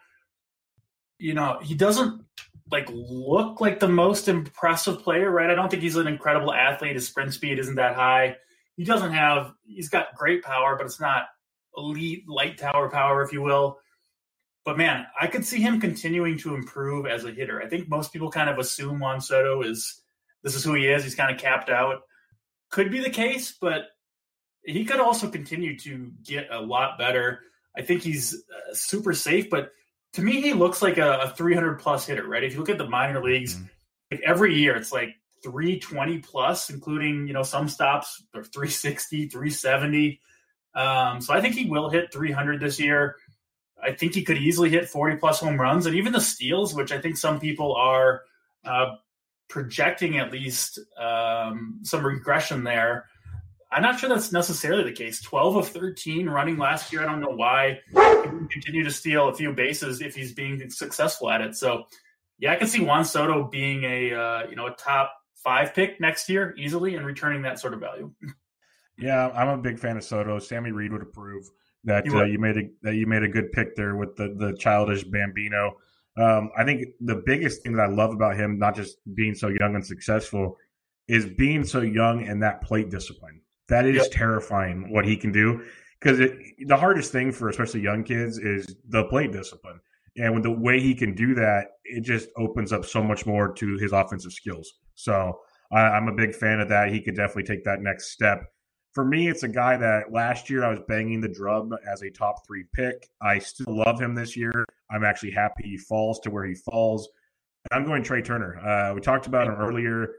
You know, he doesn't like look like the most impressive player, right? I don't think he's an incredible athlete. His sprint speed isn't that high he doesn't have he's got great power, but it's not elite light tower power, if you will. But man, I could see him continuing to improve as a hitter. I think most people kind of assume Juan Soto is this is who he is. He's kind of capped out. Could be the case, but he could also continue to get a lot better. I think he's uh, super safe, but to me, he looks like a, a 300 plus hitter, right? If you look at the minor leagues, mm-hmm. like every year, it's like 320 plus, including, you know, some stops or 360, 370. Um, so I think he will hit 300 this year. I think he could easily hit 40 plus home runs and even the steals, which I think some people are uh, projecting at least um, some regression there. I'm not sure that's necessarily the case. 12 of 13 running last year. I don't know why he continue to steal a few bases if he's being successful at it. So, yeah, I can see Juan Soto being a uh, you know a top five pick next year easily and returning that sort of value. Yeah, I'm a big fan of Soto. Sammy Reed would approve that uh, you made a that you made a good pick there with the the childish Bambino. Um, I think the biggest thing that I love about him, not just being so young and successful, is being so young and that plate discipline. That is yep. terrifying what he can do because the hardest thing for especially young kids is the plate discipline. And with the way he can do that, it just opens up so much more to his offensive skills. So I, am a big fan of that. He could definitely take that next step. For me, it's a guy that last year I was banging the drum as a top three pick. I still love him this year. I'm actually happy he falls to where he falls. And I'm going Trea Turner. Uh, we talked about him earlier.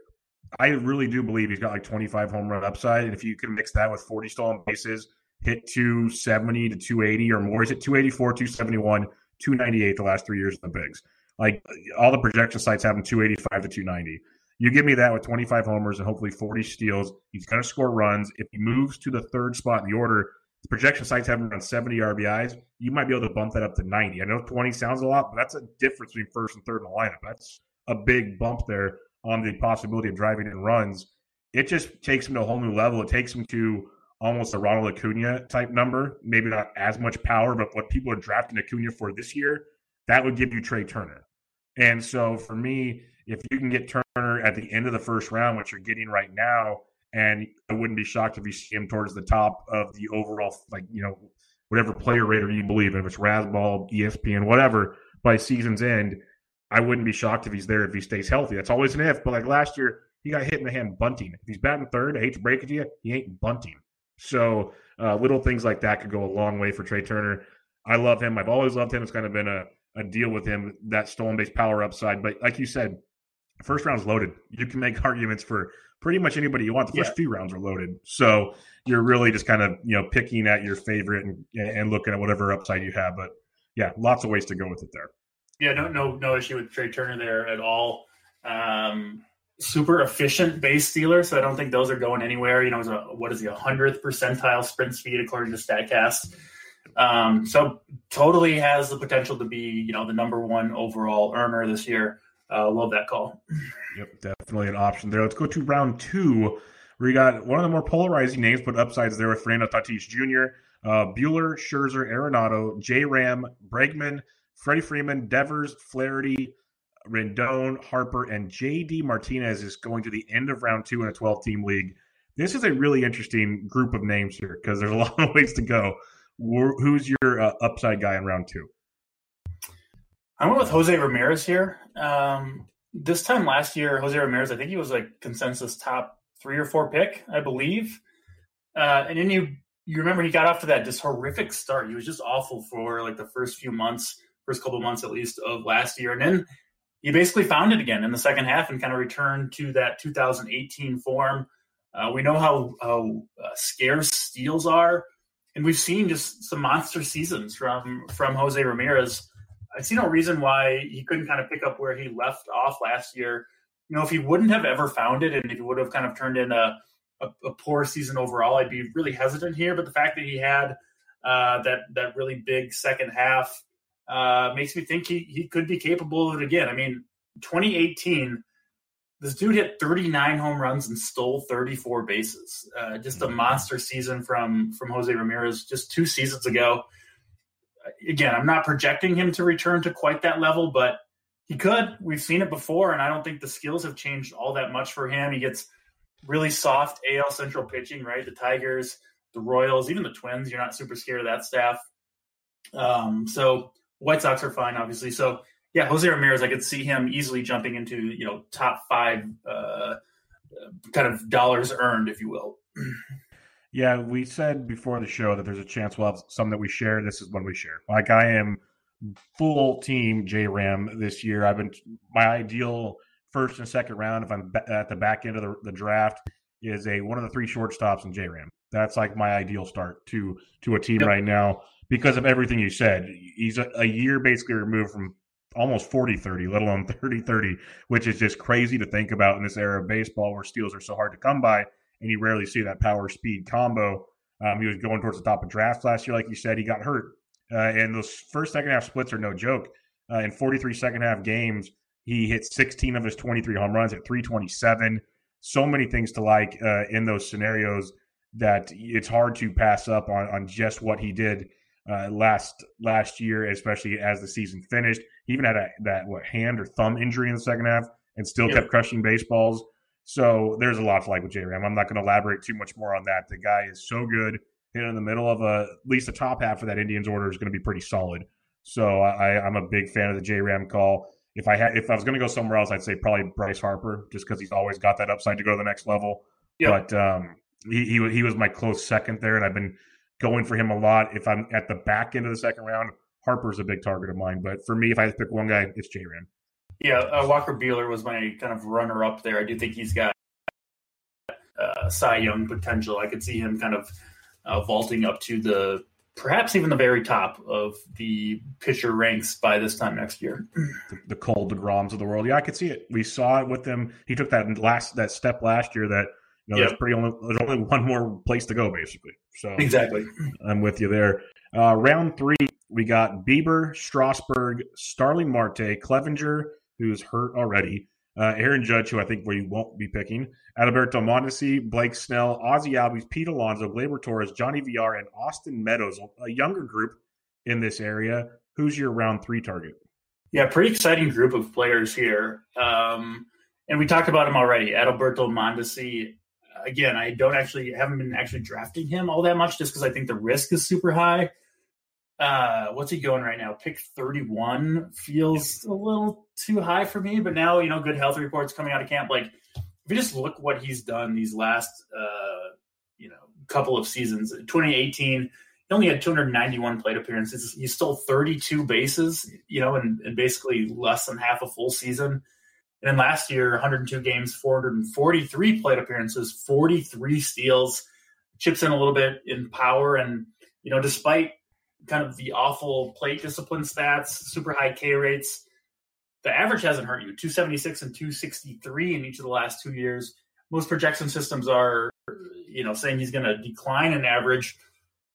I really do believe he's got like 25 home run upside. And if you can mix that with 40 stolen bases, hit 270 to 280 or more, is it 284, 271, 298 the last three years in the bigs? Like all the projection sites have him 285 to 290. You give me that with 25 homers and hopefully 40 steals. He's going to score runs. If he moves to the third spot in the order, the projection sites have him around 70 RBIs. You might be able to bump that up to 90. I know 20 sounds a lot, but that's a difference between first and third in the lineup. That's a big bump there on the possibility of driving in runs. It just takes him to a whole new level. It takes him to almost a Ronald Acuna type number. Maybe not as much power, but what people are drafting Acuna for this year, that would give you Trea Turner. And so for me, if you can get Turner at the end of the first round, which you're getting right now, and I wouldn't be shocked if you see him towards the top of the overall, like, you know, whatever player rater you believe if it's Razzball, ESPN, whatever, by season's end, I wouldn't be shocked if he's there if he stays healthy. That's always an if. But like last year, he got hit in the hand bunting. If he's batting third, I hate to break it to you, he ain't bunting. So uh, little things like that could go a long way for Trea Turner. I love him. I've always loved him. It's kind of been a, a deal with him, that stolen base power upside. But like you said, first round's loaded. You can make arguments for pretty much anybody you want. The first yeah. few rounds are loaded, so you're really just kind of you know picking at your favorite and, and looking at whatever upside you have. But yeah, lots of ways to go with it there. Yeah, no, no, no issue with Trea Turner there at all. Um, super efficient base stealer, so I don't think those are going anywhere. You know, a, what is the hundredth percentile sprint speed according to Statcast. Um, so totally has the potential to be, you know, the number one overall earner this year. Uh, love that call. Yep, definitely an option there. Let's go to round two. We got one of the more polarizing names, but upsides there with Fernando Tatis Jr., uh, Buehler, Scherzer, Arenado, J. Ram, Bregman, Freddie Freeman, Devers, Flaherty, Rendon, Harper, and JD Martinez is going to the end of round two in a 12 team league. This is a really interesting group of names here because there's a lot of ways to go. Who's your uh, upside guy in round two? I went with Jose Ramirez here. Um, this time last year, Jose Ramirez, I think he was like consensus top three or four pick, I believe. Uh, and then you you remember he got off to that just horrific start. He was just awful for like the first few months, first couple months at least of last year, and then he basically found it again in the second half and kind of returned to that 2018 form. Uh, we know how, how uh, scarce steals are, and we've seen just some monster seasons from from Jose Ramirez. I see no reason why he couldn't kind of pick up where he left off last year. You know, if he wouldn't have ever found it, and if he would have kind of turned in a, a, a poor season overall, I'd be really hesitant here. But the fact that he had uh, that that really big second half uh, makes me think he he could be capable of it again. I mean, 2018, this dude hit 39 home runs and stole 34 bases. Uh, just a mm-hmm. monster season from from Jose Ramirez just two seasons ago. Again, I'm not projecting him to return to quite that level, but he could. We've seen it before, and I don't think the skills have changed all that much for him. He gets really soft AL Central pitching, right? The Tigers, the Royals, even the Twins. You're not super scared of that staff. Um, so White Sox are fine, obviously. So yeah, Jose Ramirez, I could see him easily jumping into you know top five uh, kind of dollars earned, if you will. Yeah, we said before the show that there's a chance we'll have some that we share. This is when we share. Like I am full team J Ram this year. I've been my ideal first and second round if I'm at the back end of the, the draft is a one of the three shortstops in J Ram. That's like my ideal start to to a team yep. right now because of everything you said. He's a, a year basically removed from almost 40 30, let alone 30 30, which is just crazy to think about in this era of baseball where steals are so hard to come by. And you rarely see that power speed combo. Um, he was going towards the top of drafts last year, like you said. He got hurt. Uh, and those first second half splits are no joke. Uh, in 43 second half games, he hit 16 of his 23 home runs at 327. So many things to like uh, in those scenarios that it's hard to pass up on, on just what he did uh, last last year, especially as the season finished. He even had a, that what hand or thumb injury in the second half, and still kept crushing baseballs. So there's a lot to like with J Ram. I'm not going to elaborate too much more on that. The guy is so good. Hitting in the middle of a at least the top half of that Indians order is going to be pretty solid. So I, I'm a big fan of the J Ram call. If I had, if I was going to go somewhere else, I'd say probably Bryce Harper, just because he's always got that upside to go to the next level. Yep. But um, he, he he was my close second there, and I've been going for him a lot. If I'm at the back end of the second round, Harper's a big target of mine. But for me, if I had to pick one guy, it's J Ram. Yeah, uh, Walker Buehler was my kind of runner up there. I do think he's got uh, Cy Young potential. I could see him kind of uh, vaulting up to the perhaps even the very top of the pitcher ranks by this time next year. The, the Cole DeGroms of the world. Yeah, I could see it. We saw it with him. He took that last that step last year that you know, yep. there's pretty only there's only one more place to go basically. So exactly, I'm with you there. Uh, round three, we got Bieber, Strasburg, Starling Marte, Clevinger, who's hurt already. Uh, Aaron Judge, who I think we won't be picking, Adalberto Mondesi, Blake Snell, Ozzie Albies, Pete Alonso, Gleyber Torres, Johnny VR, and Austin Meadows, a younger group in this area. Who's your round three target? Yeah, pretty exciting group of players here. Um, and we talked about him already. Adalberto Mondesi, again, I don't actually haven't been actually drafting him all that much just because I think the risk is super high. Uh, what's he going right now? Pick 31 feels a little too high for me, but now, you know, good health reports coming out of camp. Like, if you just look what he's done these last, uh, you know, couple of seasons, 2018, he only had 291 plate appearances. He stole 32 bases, you know, and, and basically less than half a full season. And then last year, 102 games, 443 plate appearances, 43 steals, chips in a little bit in power. And, you know, despite kind of the awful plate discipline stats, super high K rates, the average hasn't hurt you 276 and 263 in each of the last two years. Most projection systems are, you know, saying he's going to decline in average.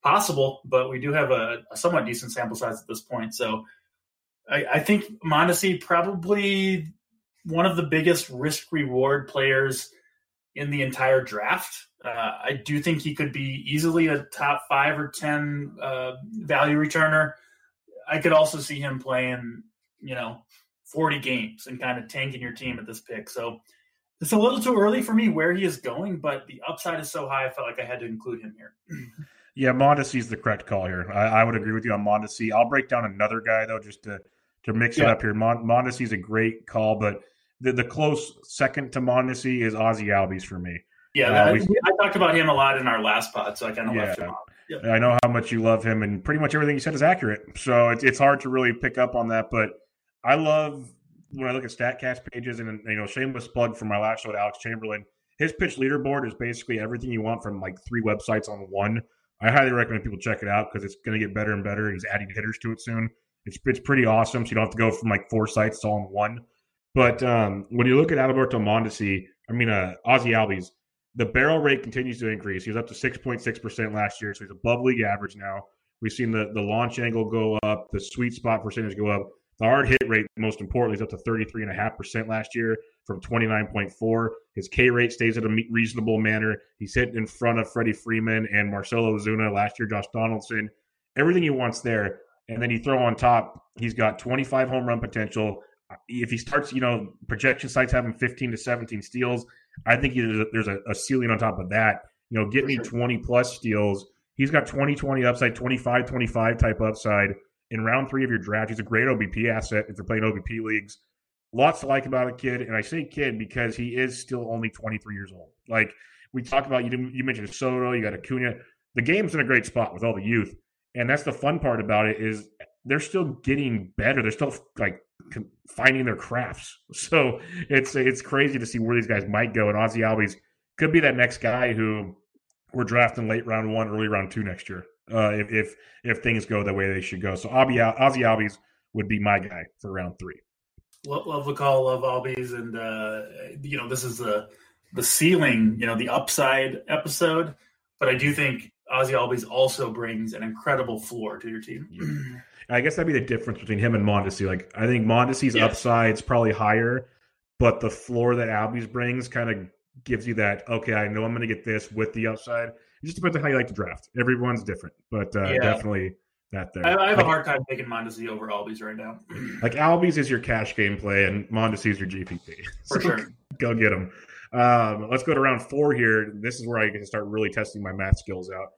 Possible, but we do have a, a somewhat decent sample size at this point. So I, I think Mondesi probably one of the biggest risk reward players in the entire draft. Uh, I do think he could be easily a top five or 10 uh, value returner. I could also see him playing, you know, 40 games and kind of tanking your team at this pick. So it's a little too early for me where he is going, but the upside is so high, I felt like I had to include him here. yeah, Mondesi's the correct call here. I, I, would agree with you on Mondesi. I'll break down another guy though, just to to mix yeah. it up here. Mon- is a great call, but the, the close second to Mondesi is Ozzie Albies for me. Yeah, uh, I, I, talked about him a lot in our last pod, so I kind of yeah. left him off. Yep. I know how much you love him, and pretty much everything you said is accurate. So it's it's hard to really pick up on that, but I love when I look at Statcast pages, and you know, shameless plug for my last show to Alex Chamberlain. His pitch leaderboard is basically everything you want from like three websites on one. I highly recommend people check it out because it's going to get better and better. He's adding hitters to it soon. It's it's pretty awesome. So you don't have to go from like four sites to all in one. But um, when you look at Alberto Mondesi, I mean uh, Ozzie Albies, the barrel rate continues to increase. He was up to six point six percent last year, so he's above league average now. We've seen the the launch angle go up, the sweet spot percentage go up. The hard hit rate, most importantly, is up to 33.5% last year from 29.4. His K rate stays at a reasonable manner. He's hit in front of Freddie Freeman and Marcelo Ozuna last year, Josh Donaldson. Everything he wants there. And then you throw on top, he's got 25 home run potential. If he starts, you know, projection sites having 15 to 17 steals, I think there's a, a ceiling on top of that. You know, get me 20 plus steals. He's got 20 20 upside, 25 25 type upside in round three of your draft. He's a great OBP asset if you're playing OBP leagues. Lots to like about a kid, and I say kid because he is still only 23 years old. Like we talked about, you you mentioned Soto, you got Acuna. The game's in a great spot with all the youth, and that's the fun part about it is they're still getting better. They're still like finding their crafts. So it's it's crazy to see where these guys might go. And Ozzie Albies could be that next guy who we're drafting late round one, early round two next year uh, if, if if things go the way they should go. So Ozzie, Ozzie Albies would be my guy for round three. Love, love the call, love Albies, and uh, you know this is the the ceiling, you know, the upside episode. But I do think Ozzie Albies also brings an incredible floor to your team. Yeah. I guess that'd be the difference between him and Mondesi. Like I think Mondesi's yes. upside's probably higher, but the floor that Albies brings kind of gives you that. Okay, I know I'm going to get this with the upside it just depends on how you like to draft. Everyone's different, but uh, yeah. definitely that there. I, I have like, a hard time picking Mondesi over Albies right now. like Albies is your cash game play, and Mondesi is your GPP. For so sure, go get them. Um, let's go to round four here. This is where I can start really testing my math skills out.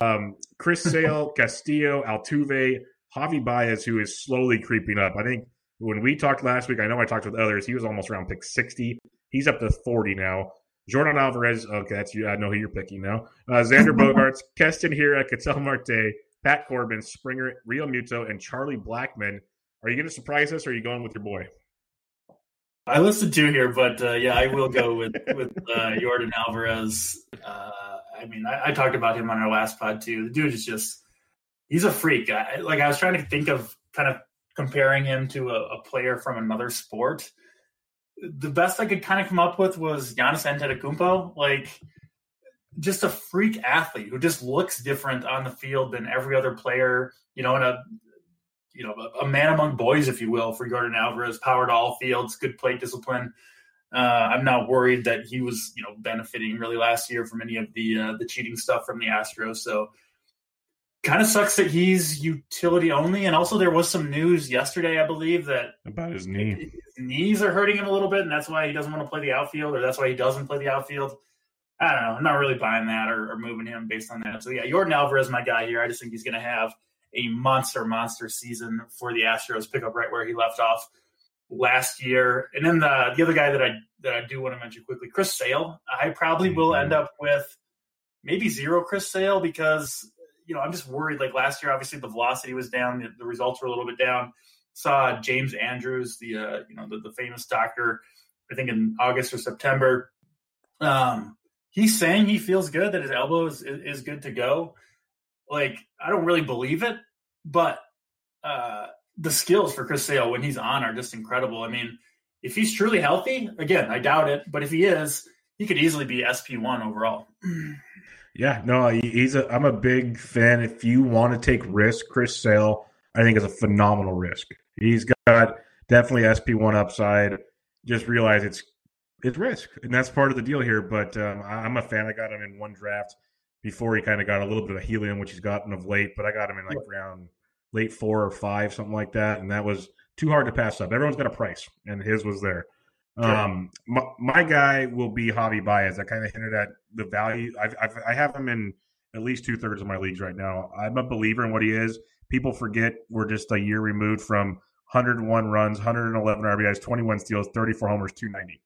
Um, Chris Sale, Castillo, Altuve, Javy Baez, who is slowly creeping up. I think when we talked last week, I know I talked with others. He was almost around pick 60. He's up to 40 now. Yordan Alvarez. Okay, that's you. I know who you're picking now. Uh, Xander Bogaerts, Keston Hiura, Ketel Marte, Pat Corbin, Springer, Rio Realmuto, and Charlie Blackmon. Are you going to surprise us, or are you going with your boy? I listed two here, but uh, yeah, I will go with with uh, Yordan Alvarez. Uh, I mean, I, I, talked about him on our last pod too. The dude is just—he's a freak. I, like I was trying to think of kind of comparing him to a, a player from another sport, the best I could kind of come up with was Giannis Antetokounmpo, like just a freak athlete who just looks different on the field than every other player. You know, in a you know a, man among boys, if you will, for Yordan Alvarez, power to all fields, good plate discipline. Uh, I'm not worried that he was you know benefiting really last year from any of the uh, the cheating stuff from the Astros. So kind of sucks that he's utility only. And also, there was some news yesterday, I believe, that about his knee. His knees are hurting him a little bit, and that's why he doesn't want to play the outfield, or that's why he doesn't play the outfield. I don't know. I'm not really buying that or, or moving him based on that. So yeah, Yordan Alvarez, my guy here. I just think he's going to have a monster, monster season for the Astros. Pick up right where he left off last year. And then the the other guy that I that I do want to mention quickly, Chris Sale. I probably will end up with maybe zero Chris Sale because you know, I'm just worried. Like last year, obviously the velocity was down, the, the results were a little bit down. Saw James Andrews, the uh, you know the, the famous doctor, I think in August or September. Um, he's saying he feels good that his elbow is, is good to go. Like I don't really believe it, but uh, the skills for Chris Sale when he's on are just incredible. I mean, if he's truly healthy, again, I doubt it, but if he is, he could easily be SP one overall. Yeah, no, he's a. I'm a big fan. If you want to take risk, Chris Sale, I think is a phenomenal risk. He's got definitely SP one upside. Just realize it's it's risk, and that's part of the deal here. But um, I'm a fan. I got him in one draft before he kind of got a little bit of helium, which he's gotten of late. But I got him in like round late four or five, something like that, and that was too hard to pass up. Everyone's got a price, and his was there. Um, my, my, guy will be Javy Baez. I kind of hinted at the value. I've, I've I have him in at least two thirds of my leagues right now. I'm a believer in what he is. People forget we're just a year removed from 101 runs, 111 RBIs, 21 steals, 34 homers, 290.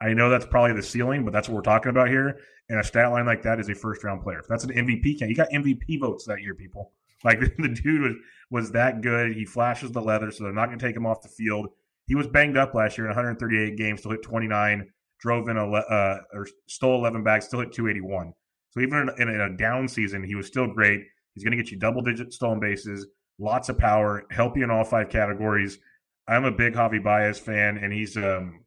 I know that's probably the ceiling, but that's what we're talking about here. And a stat line like that is a first round player. That's an MVP. Candidate, he got MVP votes that year, people. Like the dude was was that good. He flashes the leather, so they're not going to take him off the field. He was banged up last year in 138 games, still hit 29, drove in a uh, or stole 11 bags, still hit 281. So even in, in a down season, he was still great. He's going to get you double digit stolen bases, lots of power, help you in all five categories. I'm a big Javy Baez fan, and he's um,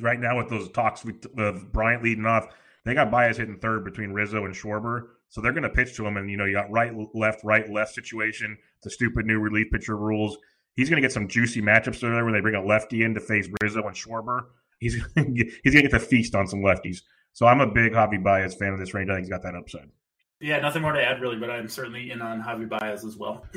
right now with those talks with uh, Bryant leading off. They got Baez hitting third between Rizzo and Schwarber. So they're going to pitch to him, and you know you got right, left, right, left situation. The stupid new relief pitcher rules. He's going to get some juicy matchups there where they bring a lefty in to face Rizzo and Schwarber. He's he's going to get to feast on some lefties. So I'm a big Javy Baez fan of this range. I think he's got that upside. Yeah, nothing more to add really, but I'm certainly in on Javy Baez as well.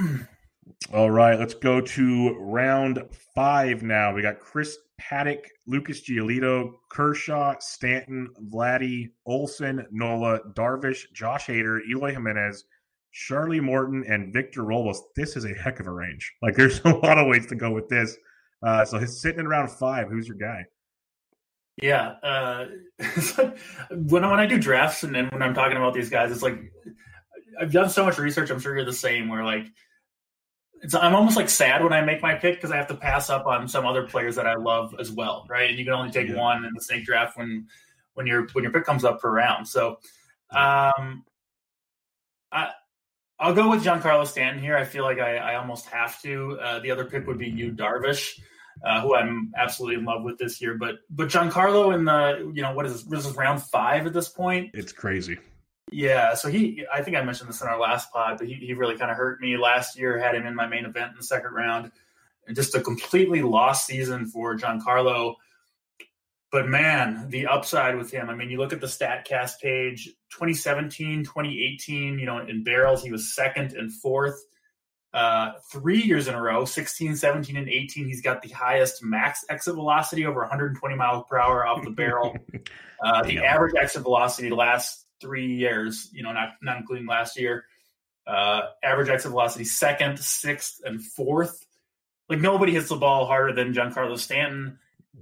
All right, let's go to round five now. We got Chris Paddack, Lucas Giolito, Kershaw, Stanton, Vladdy, Olson, Nola, Darvish, Josh Hader, Eloy Jimenez, Charlie Morton, and Victor Robles. This is a heck of a range. Like, there's a lot of ways to go with this. Uh, so he's sitting in round five. Who's your guy? Yeah, uh, when when I do drafts and then when I'm talking about these guys, it's like I've done so much research. I'm sure you're the same. Where like it's I'm almost like sad when I make my pick because I have to pass up on some other players that I love as well, right? And you can only take yeah. one in the snake draft when when your when your pick comes up per round. So, um, I I'll go with Giancarlo Stanton here. I feel like I, I almost have to. Uh, the other pick would be Yu Darvish, uh, who I'm absolutely in love with this year. But but Giancarlo in the you know what is this, this is round five at this point? It's crazy. Yeah, so he, I think I mentioned this in our last pod, but he, he really kind of hurt me last year. Had him in my main event in the second round, and just a completely lost season for Giancarlo. But man, the upside with him. I mean, you look at the StatCast page, 2017, 2018. You know, in barrels, he was second and fourth. Uh, three years in a row, 16, 17, and 18, he's got the highest max exit velocity over 120 miles per hour off the barrel. Uh, the average exit velocity last three years, you know, not not including last year. Uh, average exit velocity second, sixth, and fourth. Like nobody hits the ball harder than Giancarlo Stanton.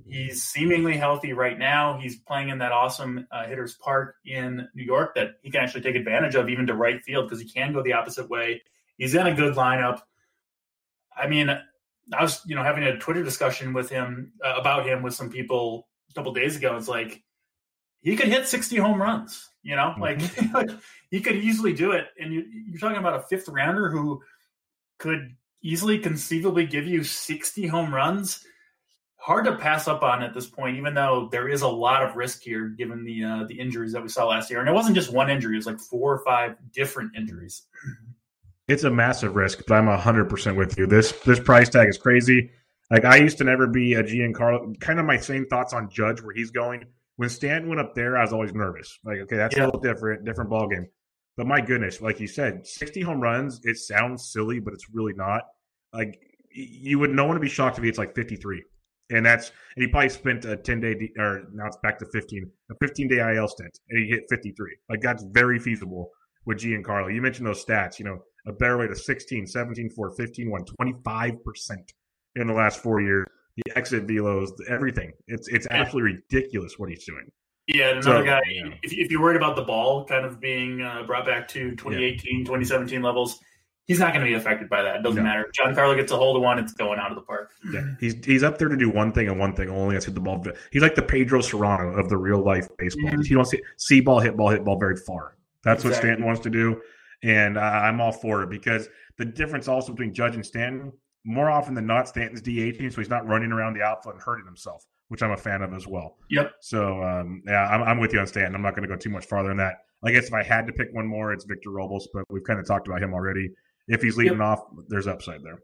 He's seemingly healthy right now. He's playing in that awesome uh, hitters park in New York that he can actually take advantage of, even to right field because he can go the opposite way. He's in a good lineup. I mean, I was you know having a Twitter discussion with him uh, about him with some people a couple days ago. It's like he could hit 60 home runs. You know, mm-hmm. like he could easily do it. And you, you're talking about a fifth rounder who could easily conceivably give you 60 home runs. Hard to pass up on at this point, even though there is a lot of risk here given the uh, the injuries that we saw last year. And it wasn't just one injury; it was like four or five different injuries. It's a massive risk, but I'm hundred percent with you. This this price tag is crazy. Like I used to never be a Giancarlo. Kind of my same thoughts on Judge, where he's going when Stanton went up there, I was always nervous. Like, okay, that's yeah. a little different, different ball game. But my goodness, like you said, 60 home runs, it sounds silly, but it's really not. Like you would no one would be shocked if it's like 53. And that's and he probably spent a 10 day or now it's back to 15, a 15 day IL stint, and he hit 53. Like that's very feasible with Giancarlo. You mentioned those stats, you know, a barrel rate of 16, 17, 4, 15, 1, 25% in the last four years the exit velos, everything. It's it's absolutely ridiculous what he's doing. Yeah, another so, guy. Yeah. If, if, you're worried about the ball kind of being uh, brought back to 2018, yeah. 2017 levels, he's not going to be affected by that. It doesn't no. matter. Giancarlo gets a hold of one, it's going out of the park. Yeah, he's he's up there to do one thing and one thing only. That's hit the ball. He's like the Pedro Cerrano of the real life baseball. Mm-hmm. He wants to see ball, hit ball, hit ball very far. That's exactly. what Stanton wants to do, and uh, I'm all for it because the difference also between Judge and Stanton more often than not, Stanton's DHing, so he's not running around the outfield and hurting himself, which I'm a fan of as well. Yep. So um, yeah, I'm, I'm, with you on Stanton. I'm not going to go too much farther than that. I guess if I had to pick one more, it's Victor Robles, but we've kind of talked about him already. If he's leading yep. off, there's upside there.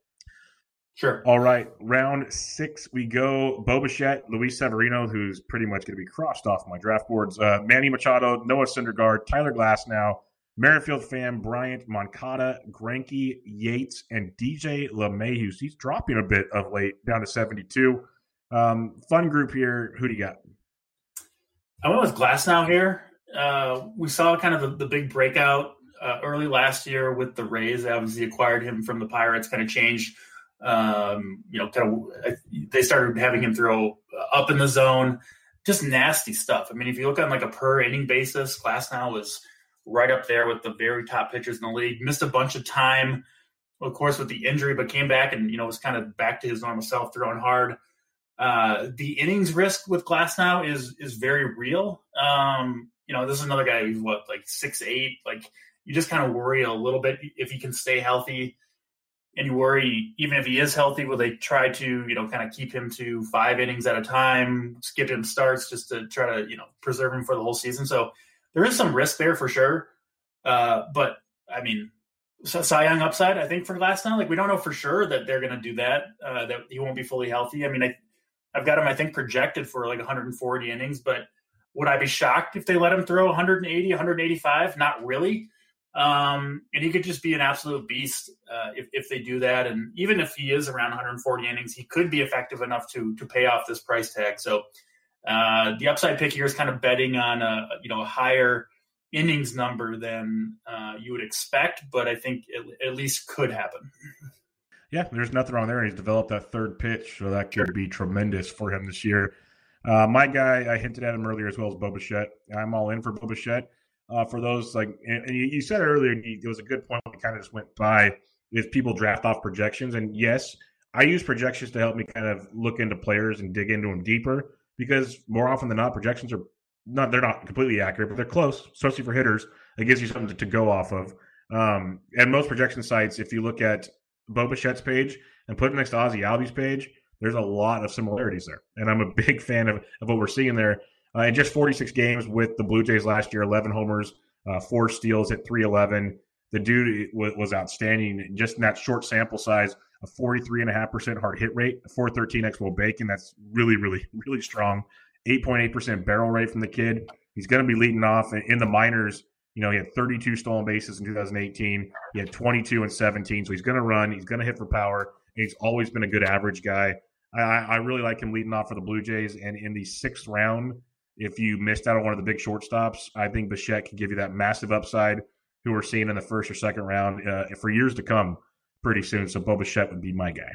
Sure. All right, round six we go. Bo Bichette, Luis Severino, who's pretty much going to be crossed off my draft boards. Uh, Manny Machado, Noah Syndergaard, Tyler Glasnow, Merrifield fan Bryant, Moncada, Greinke, Yates, and DJ LeMahieu. He's dropping a bit of late, down to 72. Um, fun group here. Who do you got? I went with Glasnow here. Uh, we saw kind of the, the big breakout uh, early last year with the Rays. Obviously, acquired him from the Pirates. Kind of changed. Um, you know, kind of they started having him throw up in the zone. Just nasty stuff. I mean, if you look on like a per inning basis, Glasnow was right up there with the very top pitchers in the league. Missed a bunch of time, of course, with the injury, but came back and you know was kind of back to his normal self, throwing hard. Uh, the innings risk with Glasnow is is very real. Um, you know, this is another guy who's what like six eight. Like you just kind of worry a little bit if he can stay healthy, and you worry even if he is healthy, will they try to you know kind of keep him to five innings at a time, skip him starts just to try to you know preserve him for the whole season. So there is some risk there for sure. Uh, but I mean, Cy Young upside, I think for Glasnow, like we don't know for sure that they're going to do that. Uh, that he won't be fully healthy. I mean, I, I've got him, I think, projected for like 140 innings, but would I be shocked if they let him throw 180, 185? Not really. Um, and he could just be an absolute beast uh, if, if they do that. And even if he is around 140 innings, he could be effective enough to to pay off this price tag. So uh, the upside pick here is kind of betting on a you know a higher innings number than uh, you would expect, but I think it at least could happen. Yeah, there's nothing wrong there. He's developed that third pitch, so that could be tremendous for him this year. Uh, my guy, I hinted at him earlier as well as Bo Bichette. I'm all in for Bo Bichette. Uh, for those like, and you said earlier, it was a good point. We kind of just went by is people draft off projections, and yes, I use projections to help me kind of look into players and dig into them deeper because more often than not, projections are not they're not completely accurate, but they're close, especially for hitters. It gives you something to, to go off of. Um, and most projection sites, if you look at Bo Bichette's page and put it next to Ozzie Albies' page, there's a lot of similarities there. And I'm a big fan of, of what we're seeing there. Uh, in just 46 games with the Blue Jays last year, 11 homers, uh, four steals at 311. The dude was, was outstanding just in that short sample size a 43.5% hard hit rate, a 413 xwOBAcon. That's really, really, really strong. 8.8% barrel rate from the kid. He's going to be leading off in the minors. You know, he had 32 stolen bases in 2018. He had 22 and 17. So he's going to run. He's going to hit for power. he's always been a good average guy. I, I really like him leading off for the Blue Jays. And in the sixth round, if you missed out on one of the big shortstops, I think Bichette can give you that massive upside who we're seeing in the first or second round uh, for years to come pretty soon. So Bo Bichette would be my guy.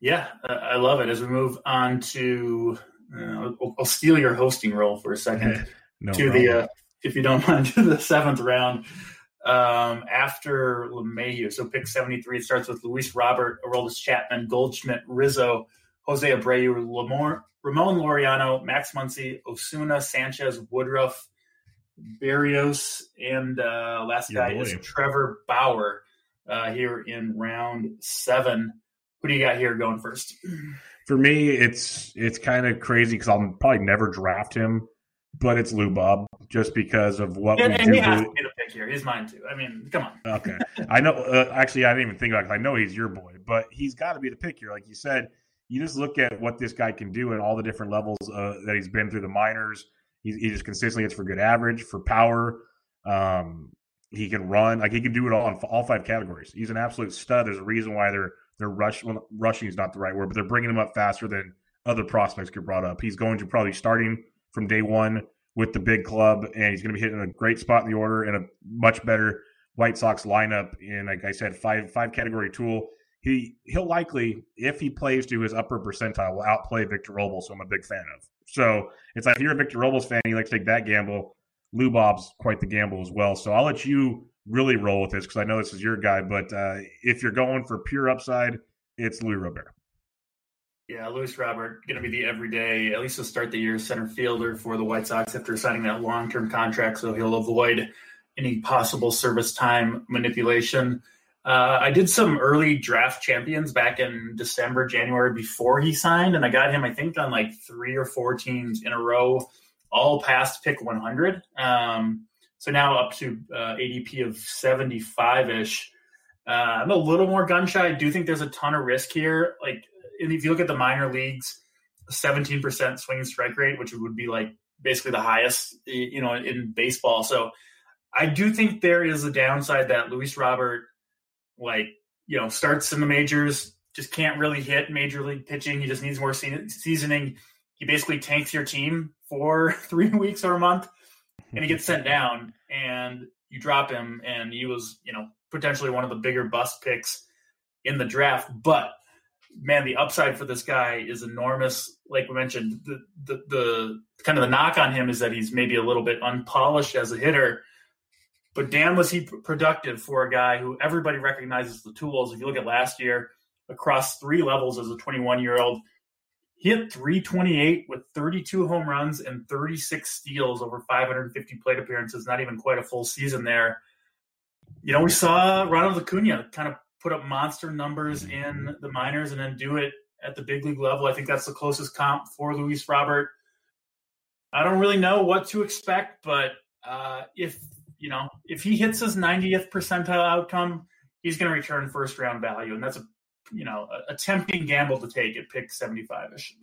Yeah, I love it. As we move on to, uh, I'll steal your hosting role for a second no to problem. the, uh, if you don't mind, to the seventh round. Um, after LeMahieu, so pick 73 starts with Luis Robert, Aroldis Chapman, Goldschmidt, Rizzo, Jose Abreu, Lamore, Ramon Laureano, Max Muncy, Osuna, Sanchez, Woodruff, Berrios, and uh, last guy is Trevor Bauer uh, here in round seven. Who do you got here going first? For me, it's it's kind of crazy because I'll probably never draft him, but it's Lou Bob just because of what and, we and do. He has to be the pick here. He's mine too. I mean, come on. Okay, I know. Uh, actually, I didn't even think about it. I know he's your boy, but he's got to be the pick here. Like you said, you just look at what this guy can do at all the different levels uh, that he's been through the minors. He, he just consistently hits for good average, for power. Um, he can run. Like he can do it all in all five categories. He's an absolute stud. There's a reason why they're they're rush well, rushing is not the right word, but they're bringing him up faster than other prospects get brought up. He's going to probably starting from day one with the big club, and he's going to be hitting a great spot in the order and a much better White Sox lineup. In like I said, five five category tool. He he'll likely, if he plays to his upper percentile, will outplay Victor Robles, who I'm a big fan of. So it's like if you're a Victor Robles fan, you like to take that gamble. Lou Bob's quite the gamble as well. So I'll let you really roll with this because I know this is your guy. But uh, if you're going for pure upside, it's Luis Robert. Yeah, Luis Robert going to be the everyday, at least to start the year, center fielder for the White Sox after signing that long term contract. So he'll avoid any possible service time manipulation. Uh, I did some early draft champions back in December, January before he signed, and I got him, I think, on like three or four teams in a row all past pick 100. Um, so now up to uh, ADP of 75 ish. Uh, I'm a little more gun shy. I do think there's a ton of risk here. Like if you look at the minor leagues, 17% swing strike rate, which would be like basically the highest, you know, in baseball. So I do think there is a downside that Luis Robert, like you know, starts in the majors, just can't really hit major league pitching. He just needs more seasoning. He basically tanks your team for three weeks or a month, and he gets sent down, and you drop him, and he was you know potentially one of the bigger bust picks in the draft, but man, the upside for this guy is enormous. Like we mentioned, the, the, the kind of the knock on him is that he's maybe a little bit unpolished as a hitter. But damn, was he productive for a guy who everybody recognizes the tools. If you look at last year, across three levels as a 21 year old, he hit 328 with 32 home runs and 36 steals over 550 plate appearances. Not even quite a full season there. You know, we saw Ronald Acuna kind of put up monster numbers in the minors and then do it at the big league level. I think that's the closest comp for Luis Robert. I don't really know what to expect, but uh, if you know if he hits his 90th percentile outcome, he's going to return first round value, and that's a you know a, a tempting gamble to take at pick 75 ish.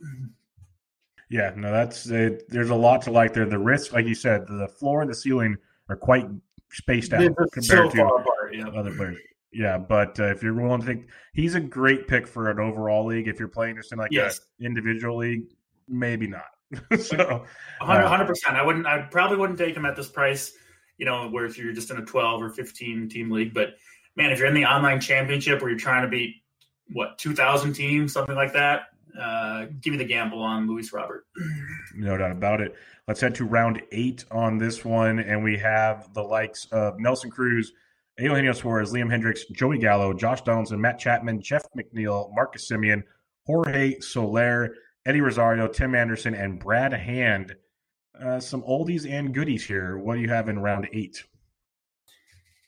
Yeah, no, that's uh, there's a lot to like there. The risk, like you said, the floor and the ceiling are quite spaced out compared so to apart, yeah. other players. Yeah, but uh, if you're willing to think he's a great pick for an overall league, if you're playing just in like yes. an individual league, maybe not. so, 100 percent. I wouldn't. I probably wouldn't take him at this price. You know, where if you're just in a 12 or 15 team league, but man, if you're in the online championship where you're trying to beat what 2,000 teams, something like that, uh, give me the gamble on Luis Robert. no doubt about it. Let's head to round eight on this one, and we have the likes of Nelson Cruz Eugenio Suarez, Liam Hendriks, Joey Gallo, Josh Donaldson, Matt Chapman, Jeff McNeil, Marcus Semien, Jorge Soler, Eddie Rosario, Tim Anderson, and Brad Hand. Uh, some oldies and goodies here. What do you have in round eight?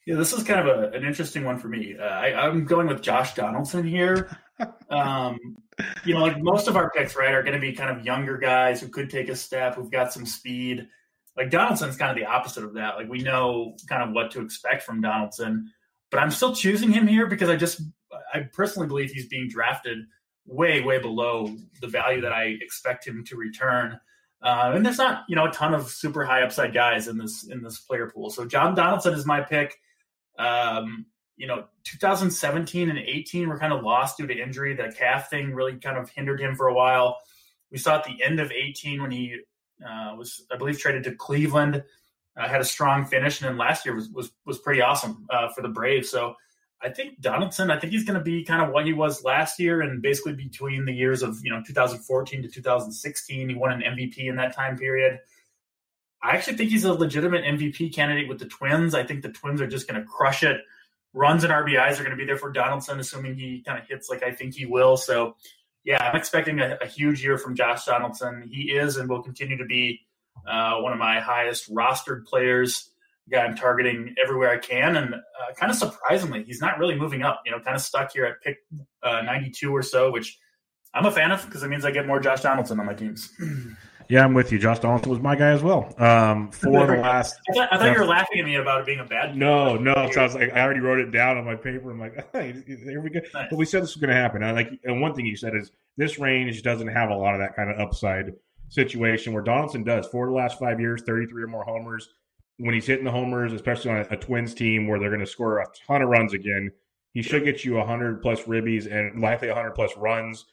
Yeah, this is kind of a, an interesting one for me. Uh, I, am going with Josh Donaldson here. um, you know, like most of our picks, right, are going to be kind of younger guys who could take a step, who've got some speed. Like Donaldson's kind of the opposite of that. Like we know kind of what to expect from Donaldson, but I'm still choosing him here because I just I personally believe he's being drafted way way below the value that I expect him to return. Uh, and there's not you know a ton of super high upside guys in this in this player pool. So John Donaldson is my pick. Um, you know, 2017 and 18 were kind of lost due to injury. The calf thing really kind of hindered him for a while. We saw at the end of 18 when he uh, was I believe traded to Cleveland. Uh, had a strong finish, and then last year was was was pretty awesome uh, for the Braves. So I think Donaldson, I think he's going to be kind of what he was last year, and basically between the years of you know 2014 to 2016, he won an MVP in that time period. I actually think he's a legitimate MVP candidate with the Twins. I think the Twins are just going to crush it. Runs and RBIs are going to be there for Donaldson, assuming he kind of hits like I think he will. So yeah, I'm expecting a, a, huge year from Josh Donaldson. He is and will continue to be uh, one of my highest rostered players. Guy I'm targeting everywhere I can, and uh, kind of surprisingly, he's not really moving up. You know, kind of stuck here at pick uh, 92 or so, which I'm a fan of because it means I get more Josh Donaldson on my teams. Yeah, I'm with you. Josh Donaldson was my guy as well. Um, for the last, I thought, I thought you were laughing at me about it being a bad. No, no. So I was like, I already wrote it down on my paper. I'm like, hey, here we go. Nice. But we said this was going to happen. I like, and one thing you said is this range doesn't have a lot of that kind of upside situation where Donaldson does. For the last five years, 33 or more homers. When he's hitting the homers, especially on a, a Twins team where they're going to score a ton of runs again, he should get you 100 plus ribbies and likely 100 plus runs.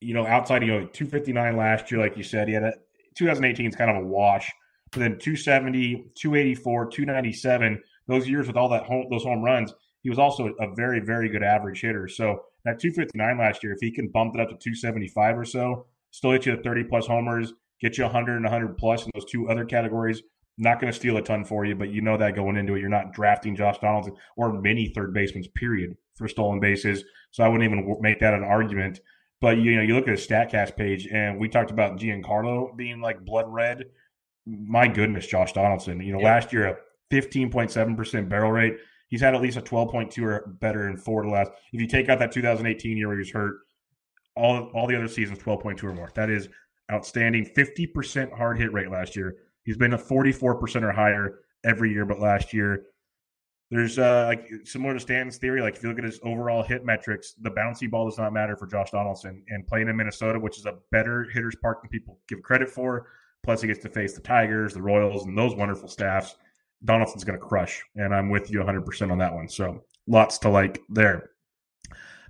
You know, outside, you know, 259 last year, like you said, he had a 2018 is kind of a wash. But then 270, 284, 297, those years with all that home, those home runs, he was also a very, very good average hitter. So that 259 last year, if he can bump it up to 275 or so, still get you to 30 plus homers, get you 100 and 100 plus in those two other categories. Not going to steal a ton for you, but you know that going into it, you're not drafting Josh Donaldson or many third basemen, period, for stolen bases. So I wouldn't even make that an argument. But you know, you look at his Statcast page, and we talked about Giancarlo being like blood red. My goodness, Josh Donaldson. You know, yeah. last year a fifteen point seven percent barrel rate. He's had at least a twelve point two or better in four to last. If you take out that 2018 year where he was hurt, all all the other seasons twelve point two or more. That is outstanding. Fifty percent hard hit rate last year. He's been a forty four percent or higher every year, but last year there's uh, like similar to Stanton's theory. Like if you look at his overall hit metrics, the bouncy ball does not matter for Josh Donaldson. And playing in Minnesota, which is a better hitters park than people give credit for, plus he gets to face the Tigers, the Royals, and those wonderful staffs. Donaldson's going to crush, and I'm with you 100% on that one. So lots to like there.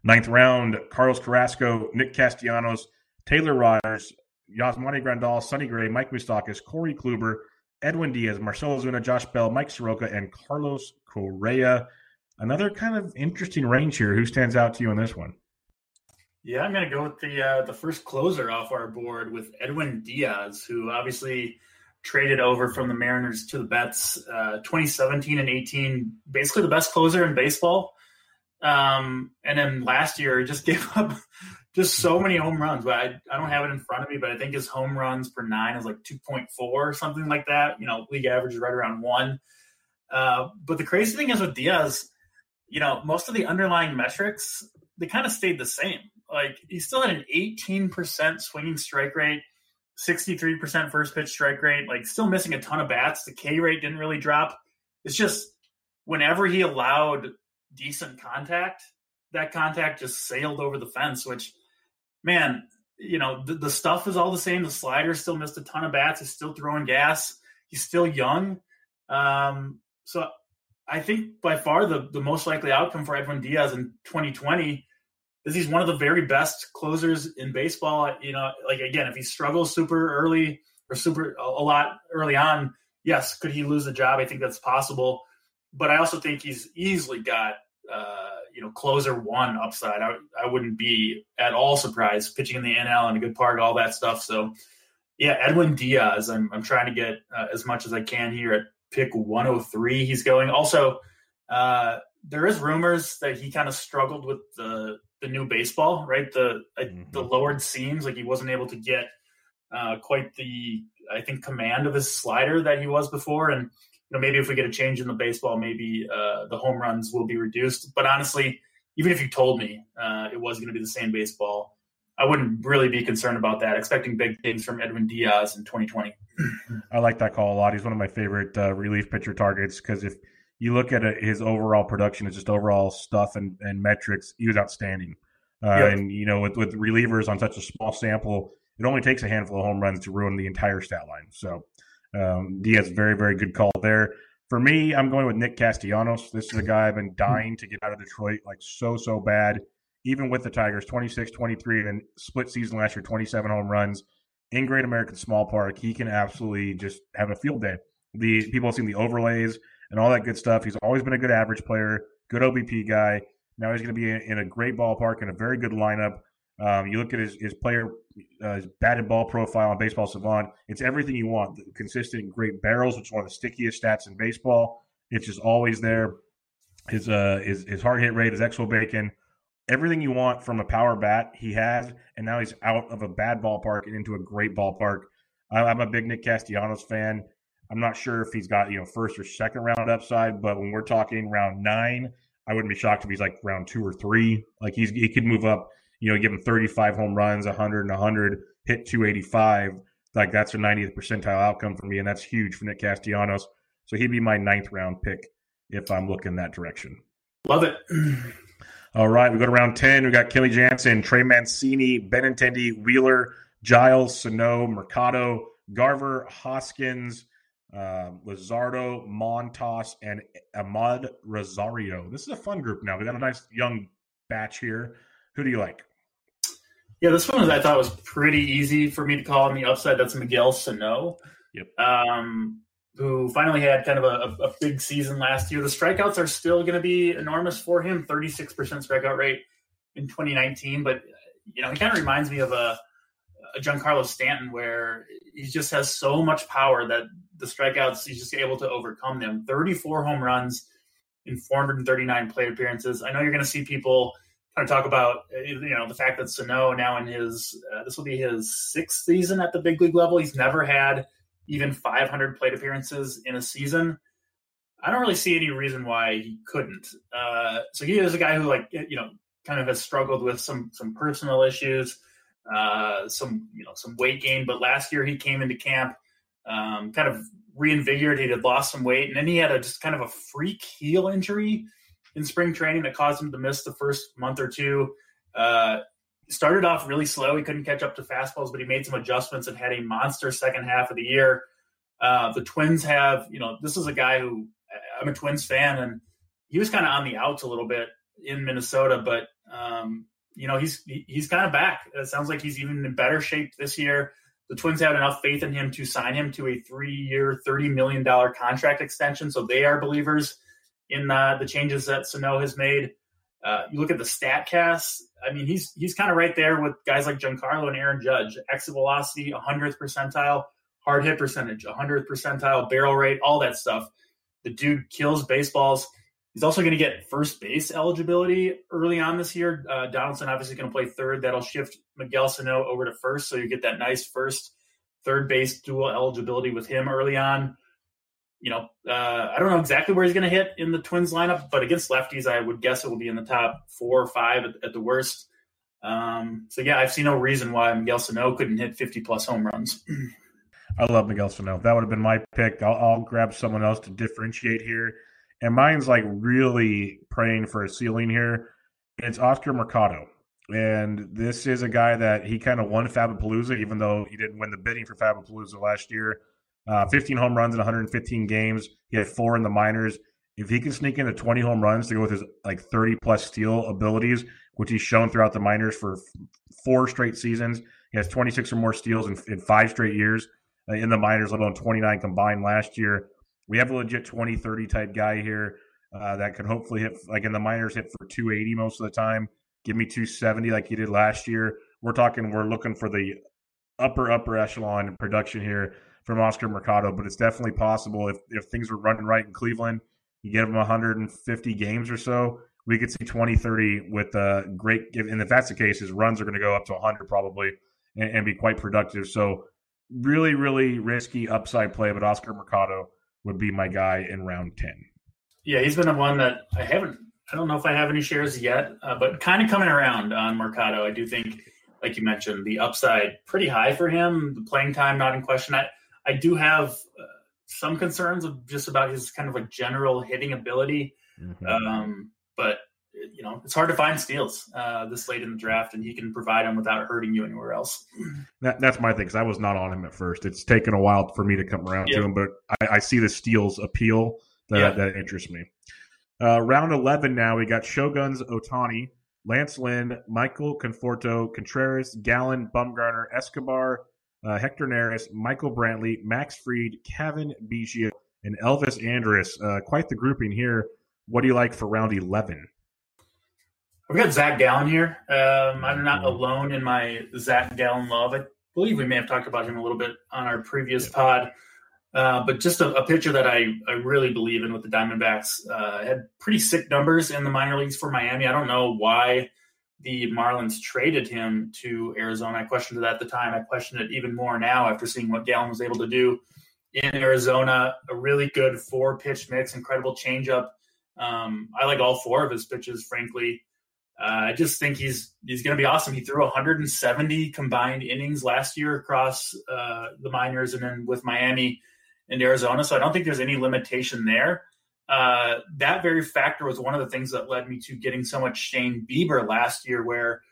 Ninth round, Carlos Carrasco, Nick Castellanos, Taylor Rogers, Yasmani Grandal, Sonny Gray, Mike Moustakas, Corey Kluber, Edwin Diaz, Marcell Ozuna, Josh Bell, Mike Soroka, and Carlos Correa. Another kind of interesting range here. Who stands out to you in this one? Yeah, I'm going to go with the uh, the first closer off our board with Edwin Diaz, who obviously traded over from the Mariners to the Mets, uh, 2017 and 18, basically the best closer in baseball. Um, and then last year, just gave up just so many home runs. But I, I don't have it in front of me, but I think his home runs per nine is like 2.4 or something like that. You know, league average is right around one. Uh, but the crazy thing is with Diaz, you know, most of the underlying metrics they kind of stayed the same. Like he still had an 18% swinging strike rate, 63% first pitch strike rate, like still missing a ton of bats. The K rate didn't really drop. It's just whenever he allowed decent contact, that contact just sailed over the fence, which, man, you know, the, the stuff is all the same. The slider still missed a ton of bats. He's still throwing gas. He's still young. Um, so I think by far the, the most likely outcome for Edwin Diaz in 2020 is he's one of the very best closers in baseball. You know, like again, if he struggles super early or super a lot early on, yes, could he lose the job? I think that's possible. But I also think he's easily got uh, you know closer one upside. I, I wouldn't be at all surprised pitching in the NL and a good park, all that stuff. So yeah, Edwin Diaz. I'm I'm trying to get uh, as much as I can here at pick 103. He's going also. Uh, there is rumors that he kind of struggled with the the new baseball, right? The mm-hmm. the lowered seams, like he wasn't able to get uh, quite the I think command of his slider that he was before, and you know maybe if we get a change in the baseball, maybe uh, the home runs will be reduced. But honestly, even if you told me uh, it was going to be the same baseball, I wouldn't really be concerned about that. Expecting big things from Edwin Diaz in 2020. I like that call a lot. He's one of my favorite uh, relief pitcher targets because if you look at his overall production, it's just overall stuff and, and metrics. He was outstanding. Uh, yep. And you know, with with relievers on such a small sample, it only takes a handful of home runs to ruin the entire stat line. So um, Diaz, very very good call there. For me, I'm going with Nick Castellanos. This is a guy I've been dying to get out of Detroit like so so bad. Even with the Tigers, 26, 23, and split season last year, 27 home runs in Great American Small Park. He can absolutely just have a field day. The people have seen the overlays and all that good stuff. He's always been a good average player, good OBP guy. Now he's going to be in, a great ballpark and a very good lineup. Um, you look at his, his player, uh, his batted ball profile on Baseball Savant. It's everything you want. The consistent, great barrels, which is one of the stickiest stats in baseball. It's just always there. His uh, his, his hard hit rate, his xwOBAcon, everything you want from a power bat, he has. And now he's out of a bad ballpark and into a great ballpark. I'm a big Nick Castellanos fan. I'm not sure if he's got, you know, first or second round upside, but when we're talking round nine, I wouldn't be shocked if he's like round two or three. Like he's he could move up, you know, give him 35 home runs, 100 and 100, hit 285. Like that's a 90th percentile outcome for me, and that's huge for Nick Castellanos. So he'd be my ninth round pick if I'm looking that direction. Love it. All right, we go to round 10. We got Kenley Jansen, Trey Mancini, Benintendi, Wheeler, Giles, Sano, Mercado, Garver, Hoskins, uh, Luzardo, Montas, and Amed Rosario. This is a fun group now. We got a nice young batch here. Who do you like? Yeah, this one I thought was pretty easy for me to call on the upside. That's Miguel Sano. Yep. Um, who finally had kind of a, a, big season last year. The strikeouts are still going to be enormous for him 36% strikeout rate in 2019. But, you know, he kind of reminds me of a, a Giancarlo Stanton where he just has so much power that the strikeouts, he's just able to overcome them. 34 home runs in 439 plate appearances. I know you're going to see people of talk about, you know, the fact that Sano now in his, uh, this will be his sixth season at the big league level. He's never had even 500 plate appearances in a season. I don't really see any reason why he couldn't. Uh, so he is a guy who, like, you know, kind of has struggled with some some personal issues, uh, some you know some weight gain. But last year he came into camp um, kind of reinvigorated. He had lost some weight, and then he had a just kind of a freak heel injury in spring training that caused him to miss the first month or two. Uh, started off really slow. He couldn't catch up to fastballs, but he made some adjustments and had a monster second half of the year. Uh, the Twins have, you know, this is a guy who I'm a Twins fan, and he was kind of on the outs a little bit in Minnesota, but um, you know he's he's kind of back. It sounds like he's even in better shape this year. The Twins had enough faith in him to sign him to a three-year, thirty million dollar contract extension, so they are believers in uh, the changes that Sano has made. Uh, you look at the Statcast. I mean, he's he's kind of right there with guys like Giancarlo and Aaron Judge. Exit velocity, 100th percentile, hard hit percentage, 100th percentile, barrel rate, all that stuff. The dude kills baseballs. He's also going to get first base eligibility early on this year. Uh, Donaldson obviously going to play third. That'll shift Miguel Sano over to first, so you get that nice first third base dual eligibility with him early on. You know, uh, I don't know exactly where he's going to hit in the Twins lineup, but against lefties, I would guess it will be in the top four or five at, at the worst. Um, so yeah, I see no reason why Miguel Sano couldn't hit 50 plus home runs. I love Miguel Sano. That would have been my pick. I'll, I'll grab someone else to differentiate here. And mine's like really praying for a ceiling here. It's Oscar Mercado. And this is a guy that he kind of won Fabapalooza, even though he didn't win the bidding for Fabapalooza last year. Uh, 15 home runs in 115 games. He had four in the minors. If he can sneak into 20 home runs to go with his like 30 plus steal abilities, which he's shown throughout the minors for four straight seasons, he has 26 or more steals in, in five straight years uh, in the minors, let alone 29 combined last year. We have a legit 20 30 type guy here uh, that could hopefully hit, like in the minors, hit for 280 most of the time. Give me 270 like he did last year. We're talking, we're looking for the upper, upper echelon production here from Oscar Mercado, but it's definitely possible if, if things were running right in Cleveland, you give him 150 games or so, we could see 20, 30 with a great, and if that's the case, his runs are going to go up to 100 probably and, and be quite productive. So really, really risky upside play, but Oscar Mercado would be my guy in round 10. Yeah, he's been the one that I haven't, I don't know if I have any shares yet, uh, but kind of coming around on Mercado. I do think, like you mentioned, the upside pretty high for him, the playing time not in question. I, I do have uh, some concerns of just about his kind of like general hitting ability. Mm-hmm. Um, but you know, it's hard to find steals uh, this late in the draft, and he can provide them without hurting you anywhere else. That, that's my thing because I was not on him at first. It's taken a while for me to come around yep. to him, but I, I, see the steals appeal that, yep. that interests me. Uh, round 11 now, we got Shohei Otani, Lance Lynn, Michael Conforto, Contreras, Gallen, Bumgarner, Escobar, uh, Hector Neris, Michael Brantley, Max Fried, Cavan Biggio, and Elvis Andrus. Uh, quite the grouping here. What do you like for round 11? We've got Zach Gallen here. Um, I'm not alone in my Zach Gallen love. I believe we may have talked about him a little bit on our previous pod. Uh, but just a, a, pitcher that I, I really believe in with the Diamondbacks. Uh, had pretty sick numbers in the minor leagues for Miami. I don't know why the Marlins traded him to Arizona. I questioned it at the time. I question it even more now after seeing what Gallen was able to do in Arizona. A really good four pitch mix, incredible changeup. Um, I like all four of his pitches, frankly. Uh, I just think he's he's going to be awesome. He threw 170 combined innings last year across uh, the minors and then with Miami and Arizona. So I don't think there's any limitation there. Uh, that very factor was one of the things that led me to getting so much Shane Bieber last year, where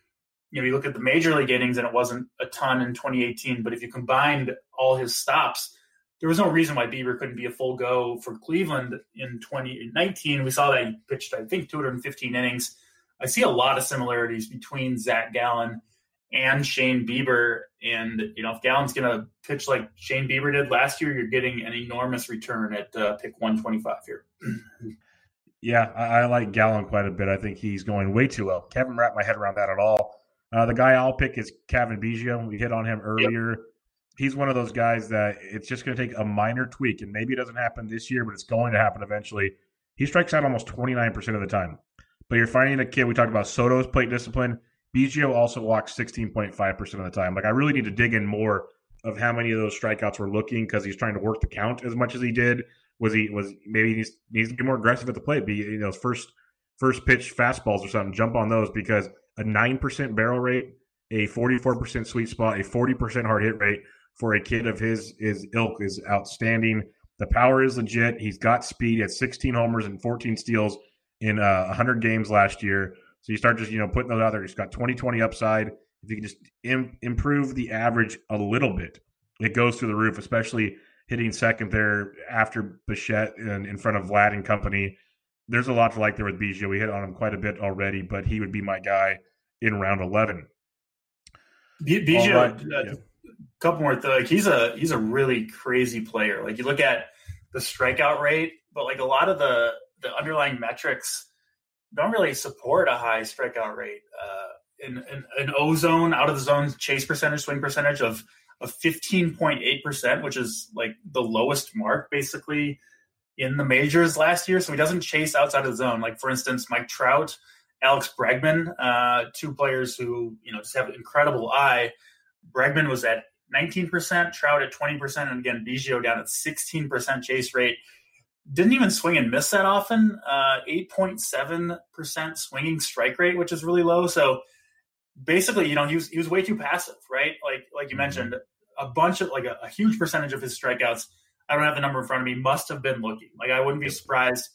you know you look at the major league innings and it wasn't a ton in 2018, but if you combined all his stops, there was no reason why Bieber couldn't be a full go for Cleveland in 2019. We saw that he pitched, I think, 215 innings I see a lot of similarities between Zach Gallen and Shane Bieber. And, you know, if Gallen's going to pitch like Shane Bieber did last year, you're getting an enormous return at uh, pick 125 here. Yeah, I, I, like Gallen quite a bit. I think he's going way too low. Haven't wrapped my head around that at all. Uh, the guy I'll pick is Cavan Biggio. We hit on him earlier. Yep. He's one of those guys that it's just going to take a minor tweak, and maybe it doesn't happen this year, but it's going to happen eventually. He strikes out almost 29% of the time. But you're finding a kid. We talked about Soto's plate discipline. Biggio also walks 16.5% of the time. Like I really need to dig in more of how many of those strikeouts were looking because he's trying to work the count as much as he did. Was he was maybe he needs, needs to be more aggressive at the plate? Be you know first first pitch fastballs or something. Jump on those because a nine percent barrel rate, a forty four percent sweet spot, a forty percent hard hit rate for a kid of his his ilk is outstanding. The power is legit. He's got speed. At 16 homers and 14 steals in uh, 100 games last year. So you start just you know putting those out there. He's got 20-20 upside. If you can just Im- improve the average a little bit, it goes through the roof. Especially hitting second there after Bichette and in front of Vlad and company. There's a lot to like there with Biggio. We hit on him quite a bit already, but he would be my guy in round 11. Biggio, right. uh, yeah. couple more. Th- like he's a he's a really crazy player. Like you look at the strikeout rate, but like a lot of the the underlying metrics don't really support a high strikeout rate. Uh, an O zone, out of the zone chase percentage, swing percentage of of 15.8%, which is like the lowest mark basically in the majors last year. So he doesn't chase outside of the zone. Like for instance, Mike Trout, Alex Bregman, uh, two players who, you know, just have incredible eye. Bregman was at 19%, Trout at 20%, and again, Biggio down at 16% chase rate. Didn't even swing and miss that often. Uh, 8.7% swinging strike rate, which is really low. So basically, you know, he was he was way too passive, right? Like like you mm-hmm. mentioned, a bunch of like a, a, huge percentage of his strikeouts. I don't have the number in front of me. Must have been looking. Like I wouldn't be surprised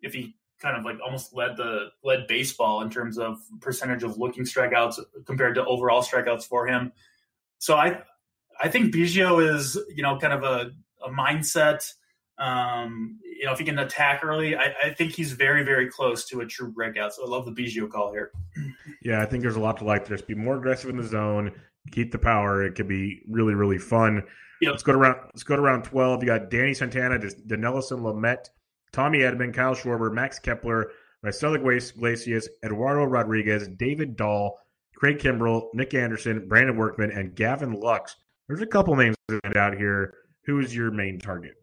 if he kind of like almost led the led baseball in terms of percentage of looking strikeouts compared to overall strikeouts for him. So I I think Biggio is you know kind of a, a mindset um, you know, if he can attack early, I, I, think he's very, very close to a true breakout. So I love the Biggio call here. Yeah, I think there's a lot to like. Just be more aggressive in the zone, keep the power. It could be really, really fun. Yep. Let's go to round. Let's go to round twelve. You got Danny Santana, Dinelson Lamet, Tommy Edman, Kyle Schwarber, Max Kepler, Marcelo Iglesias, Eduardo Rodriguez, David Dahl, Craig Kimbrel, Nick Anderson, Brandon Workman, and Gavin Lux. There's a couple names out here. Who is your main target?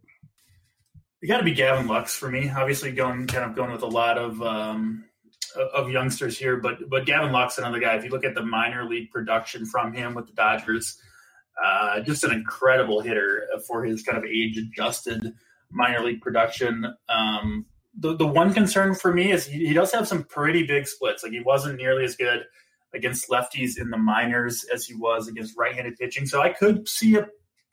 It got to be Gavin Lux for me. Obviously, going kind of going with a lot of um, of youngsters here, but but Gavin Lux, another guy. If you look at the minor league production from him with the Dodgers, uh, just an incredible hitter for his kind of age adjusted minor league production. Um, the the one concern for me is he, he does have some pretty big splits. Like he wasn't nearly as good against lefties in the minors as he was against right-handed pitching. So I could see a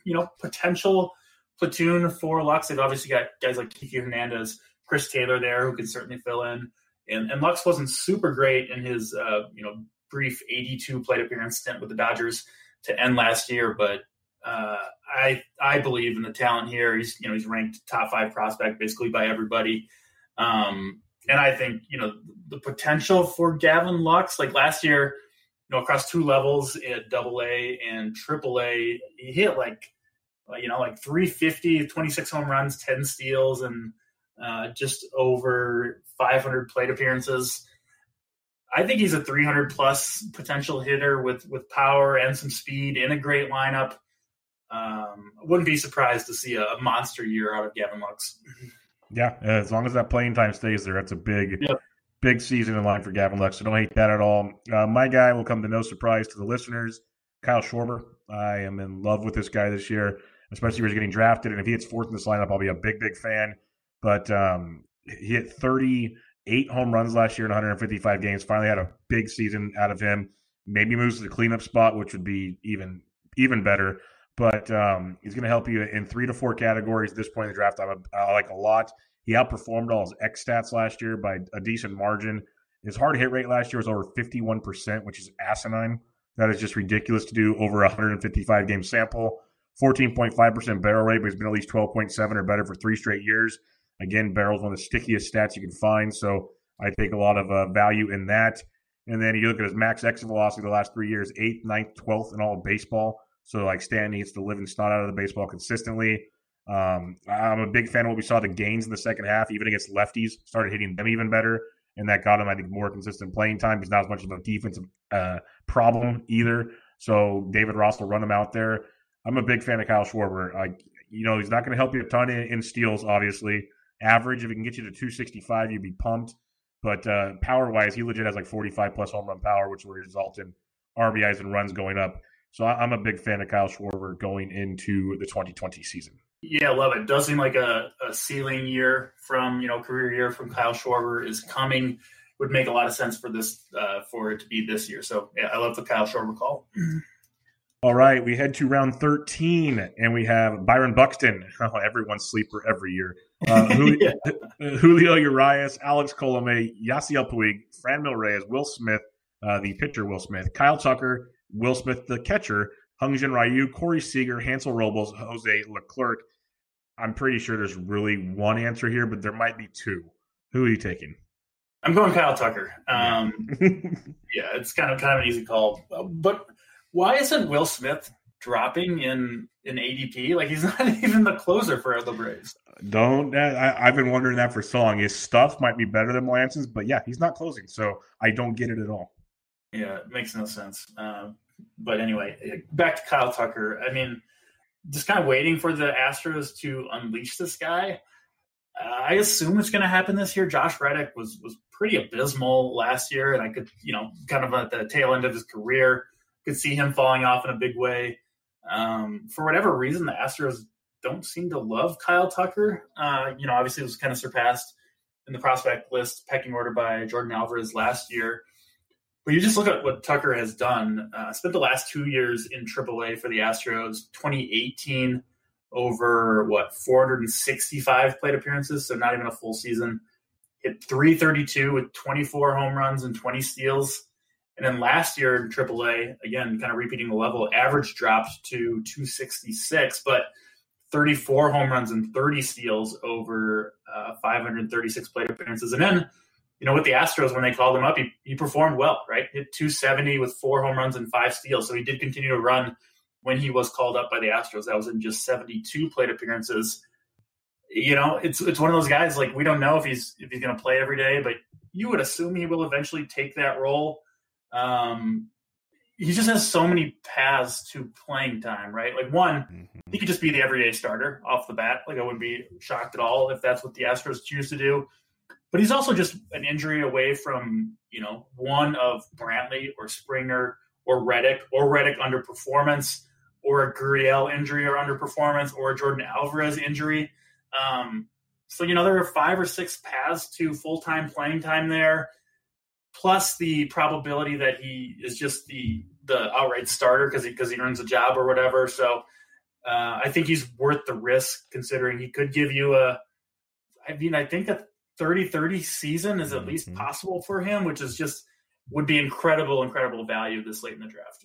you know potential platoon for Lux. They've obviously got guys like Kiki Hernandez, Chris Taylor there who can certainly fill in. And, and Lux wasn't super great in his uh, you know brief 82 plate appearance stint with the Dodgers to end last year, but uh, I I believe in the talent here. He's you know he's ranked top five prospect basically by everybody, um, and I think you know the potential for Gavin Lux like last year, you know across two levels at Double A and Triple A, he hit like you know, like 350, 26 home runs, 10 steals, and uh, just over 500 plate appearances. I think he's a 300 plus potential hitter with with power and some speed in a great lineup. Um, wouldn't be surprised to see a, a, monster year out of Gavin Lux. Yeah, as long as that playing time stays there, that's a big, yep. big season in line for Gavin Lux. So don't hate that at all. Uh, my guy will come to no surprise to the listeners. Kyle Schwarber. I am in love with this guy this year especially when he's getting drafted. And if he hits fourth in this lineup, I'll be a big, big fan. But um, he hit 38 home runs last year in 155 games. Finally had a big season out of him. Maybe moves to the cleanup spot, which would be even even better. But um, he's going to help you in three to four categories at this point in the draft. I'm a, I like a lot. He outperformed all his X stats last year by a decent margin. His hard hit rate last year was over 51%, which is asinine. That is just ridiculous to do over a 155 game sample. 14.5% barrel rate, but he's been at least 12.7 or better for three straight years. Again, barrel's one of the stickiest stats you can find, so I take a lot of uh, value in that. And then you look at his max exit velocity the last three years, eighth, ninth, twelfth in all of baseball. So like Stan needs to live and snot out of the baseball consistently. Um, I'm a big fan of what we saw the gains in the second half, even against lefties, started hitting them even better. And that got him, I think, more consistent playing time. He's not as much of a defensive uh, problem either. So David Ross will run him out there. I'm a big fan of Kyle Schwarber. I, you know, he's not going to help you a ton in, in, steals, obviously. Average, if he can get you to 265, you'd be pumped. But uh, power wise, he legit has like 45 plus home run power, which will result in RBIs and runs going up. So I'm a big fan of Kyle Schwarber going into the 2020 season. Yeah, I love it. Does seem like a, a ceiling year from you know career year from Kyle Schwarber is coming. Would make a lot of sense for this uh, for it to be this year. So yeah, I love the Kyle Schwarber call. All right, we head to round 13, and we have Byron Buxton, oh, everyone's sleeper every year. Uh, Julio, yeah. Julio Urias, Alex Colome, Yasiel Puig, Franmil Reyes, Will Smith, uh, the pitcher Will Smith, Kyle Tucker, Will Smith, the catcher, Hyun-Jin Ryu, Corey Seager, Hansel Robles, Jose Leclerc, I'm pretty sure there's really one answer here, but there might be two. Who are you taking? I'm going Kyle Tucker. Um, yeah, it's kind of kind of an easy call. But why isn't Will Smith dropping in in ADP? Like he's not even the closer for the Braves. Don't. I, have been wondering that for so long. His stuff might be better than Melancon's, but yeah, he's not closing, so I don't get it at all. Yeah, it makes no sense. Uh, but anyway, back to Kyle Tucker. I mean, just kind of waiting for the Astros to unleash this guy. Uh, I assume it's going to happen this year. Josh Reddick was was pretty abysmal last year, and I could, you know, kind of at the tail end of his career, could see him falling off in a big way. Um, for whatever reason, the Astros don't seem to love Kyle Tucker. Uh, you know, obviously it was kind of surpassed in the prospect list pecking order by Yordan Alvarez last year. But you just look at what Tucker has done. Uh, spent the last two years in AAA for the Astros. 2018 over what 465 plate appearances, so not even a full season. Hit 332 with 24 home runs and 20 steals. And then last year in AAA, again, kind of repeating the level, average dropped to 266, but 34 home runs and 30 steals over uh, 536 plate appearances. And then, you know, with the Astros, when they called him up, he, he performed well, right? Hit 270 with four home runs and five steals. So he did continue to run when he was called up by the Astros. That was in just 72 plate appearances. You know, it's it's one of those guys like we don't know if he's if he's going to play every day, but you would assume he will eventually take that role. Um, he just has so many paths to playing time, right? Like one, mm-hmm. he could just be the everyday starter off the bat. Like I wouldn't be shocked at all if that's what the Astros choose to do. But he's also just an injury away from, you know, one of Brantley or Springer or Reddick or Reddick underperformance or a Gurriel injury or underperformance or a Yordan Alvarez injury. Um, so, you know, there are five or six paths to full time playing time there plus the probability that he is just the the outright starter because he because he earns a job or whatever. So uh, I think he's worth the risk considering he could give you a. I mean, I think a 30-30 season is at mm-hmm. least possible for him, which is just would be incredible, incredible value this late in the draft.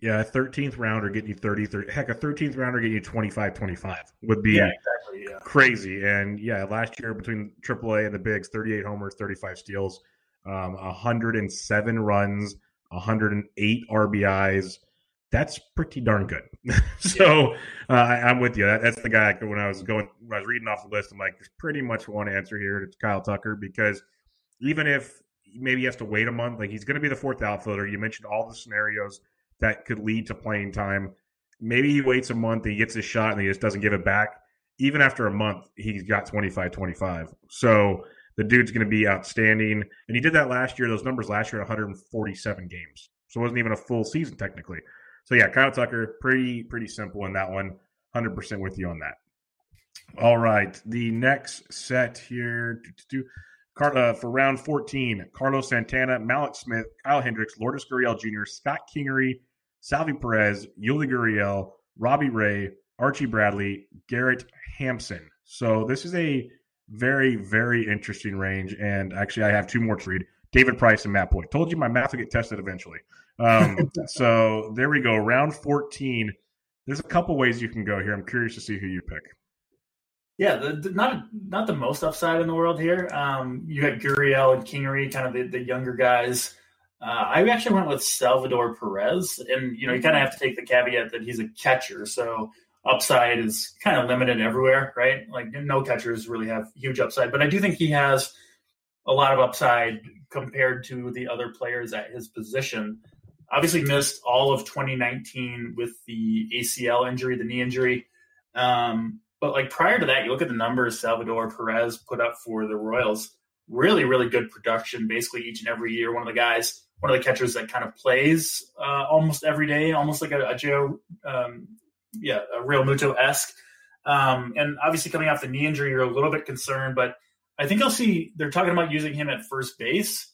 Yeah, a 13th rounder getting you 30, 30 heck, a 13th rounder getting you 25, 25 would be yeah, exactly, yeah. crazy. And yeah, last year between AAA and the Bigs, 38 homers, 35 steals um, 107 runs, 108 RBIs. That's pretty darn good. so uh, I, am with you. That, that's the guy when I was going, when I was reading off the list, I'm like, there's pretty much one answer here. It's Kyle Tucker because even if maybe he has to wait a month, like he's going to be the fourth outfielder. You mentioned all the scenarios that could lead to playing time. Maybe he waits a month, he gets his shot, and he just doesn't give it back. Even after a month, he's got 25 25. So the dude's going to be outstanding. And he did that last year. Those numbers last year, 147 games. So it wasn't even a full season technically. So yeah, Kyle Tucker, pretty pretty simple in that one. 100% with you on that. All right, the next set here uh, for round 14: Carlos Santana, Mallex Smith, Kyle Hendricks, Lourdes Gurriel Jr., Scott Kingery, Salvy Perez, Yuli Gurriel, Robbie Ray, Archie Bradley, Garrett Hampson. So this is a very, very interesting range. And actually, I have two more to read David Price and Matt Boyd. Told you my math would get tested eventually. Um, so there we go. Round 14. There's a couple ways you can go here. I'm curious to see who you pick. Yeah, the, the, not not the most upside in the world here. Um, you got Gurriel and Kingery, kind of the, the younger guys. Uh, I actually went with Salvador Perez, and you know you kind of have to take the caveat that he's a catcher, so upside is kind of limited everywhere, right? Like no catchers really have huge upside, but I do think he has a lot of upside compared to the other players at his position. Obviously, missed all of 2019 with the ACL injury, the knee injury. Um, but like prior to that, you look at the numbers Salvador Perez put up for the Royals. Really, really good production, basically each and every year. One of the guys, one of the catchers that kind of plays uh, almost every day, almost like a, a Joe um, yeah, a Realmuto esque. Um, and obviously, coming off the knee injury, you're a little bit concerned, but I think I'll see they're talking about using him at first base.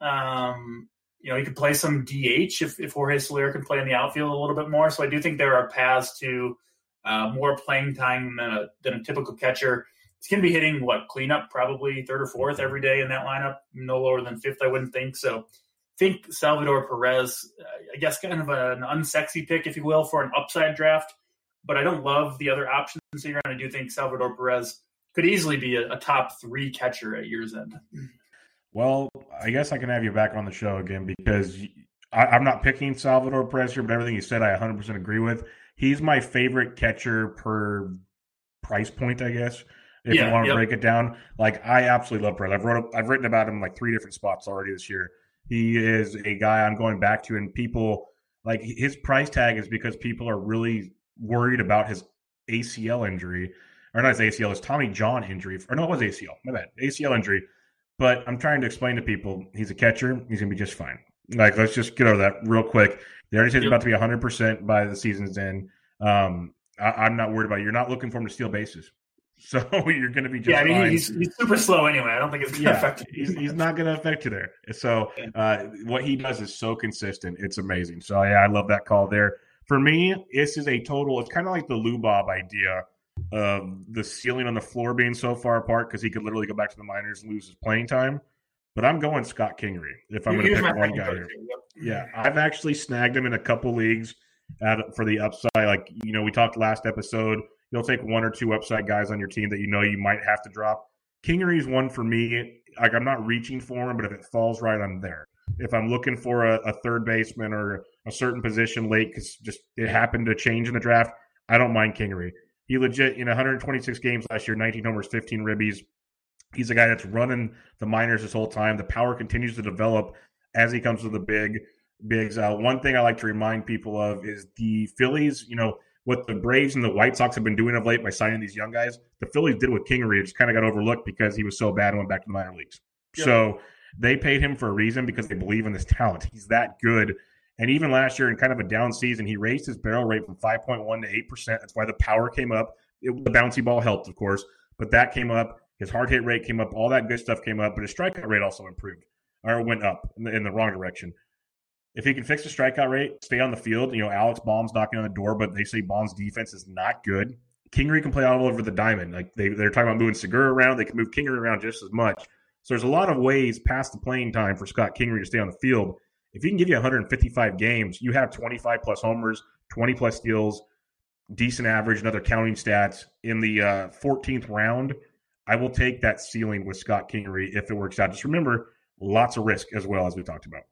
Um, you know, he could play some DH if, if Jorge Soler can play in the outfield a little bit more. So I do think there are paths to uh, more playing time than a, than a typical catcher. He's going to be hitting what cleanup, probably third or fourth every day in that lineup, no lower than fifth, I wouldn't think. So think Salvador Perez, uh, I guess, kind of an unsexy pick, if you will, for an upside draft but I don't love the other options here. And I do think Salvador Perez could easily be a, a top three catcher at year's end. Well, I guess I can have you back on the show again because I, am not picking Salvador Perez here, but everything you said, I 100% agree with. He's my favorite catcher per price point, I guess. If yeah, you want to yep. break it down, like I absolutely love Perez. I've wrote, I've written about him like three different spots already this year. He is a guy I'm going back to, and people like his price tag is because people are really worried about his ACL injury, or not his ACL, his Tommy John injury, or no, it was ACL. My bad, ACL injury. But I'm trying to explain to people he's a catcher. He's gonna be just fine. Like, let's just get over that real quick. They already said he's about to be 100 percent by the season's end. Um, I, am not worried about it. You're not looking for him to steal bases. So you're going to be just yeah. I mean, fine. He's, he's super slow anyway. I don't think it's going to yeah, affect you. He's, he's not going to affect you there. So uh, what he does is so consistent. It's amazing. So yeah, I love that call there. For me, this is a total. It's kind of like the Lou Bob idea of the ceiling on the floor being so far apart because he could literally go back to the minors and lose his playing time. But I'm going Scott Kingery if I'm going to pick one guy here. Yeah, I've actually snagged him in a couple leagues at, for the upside. Like you know, we talked last episode. You'll take one or two upside guys on your team that you know you might have to drop. Kingery's one for me. Like I'm not reaching for him, but if it falls right, I'm there. If I'm looking for a, a third baseman or a certain position late because just it happened to change in the draft, I don't mind Kingery. He legit in 126 games last year, 19 homers, 15 ribbies. He's a guy that's running the minors this whole time. The power continues to develop as he comes to the big bigs. Uh, one thing I like to remind people of is the Phillies. You know what the Braves and the White Sox have been doing of late by signing these young guys. The Phillies did with Kingery. It just kind of got overlooked because he was so bad and went back to the minor leagues. So they paid him for a reason because they believe in this talent. He's that good. And even last year, in kind of a down season, he raised his barrel rate from 5.1 to 8%. That's why the power came up. It, the bouncy ball helped, of course, but that came up. His hard hit rate came up. All that good stuff came up, but his strikeout rate also improved or went up in the, in the wrong direction. If he can fix the strikeout rate, stay on the field, you know, Alex Bohm's knocking on the door, but they say Bohm's defense is not good. Kingery can play all over the diamond. Like they, they're talking about moving Segura around. They can move Kingery around just as much. So there's a lot of ways past the playing time for Scott Kingery to stay on the field if he can give you 155 games, you have 25 plus homers, 20 plus steals, decent average, and other counting stats in the uh, 14th round. I will take that ceiling with Scott Kingery if it works out. Just remember, lots of risk as well as we talked about.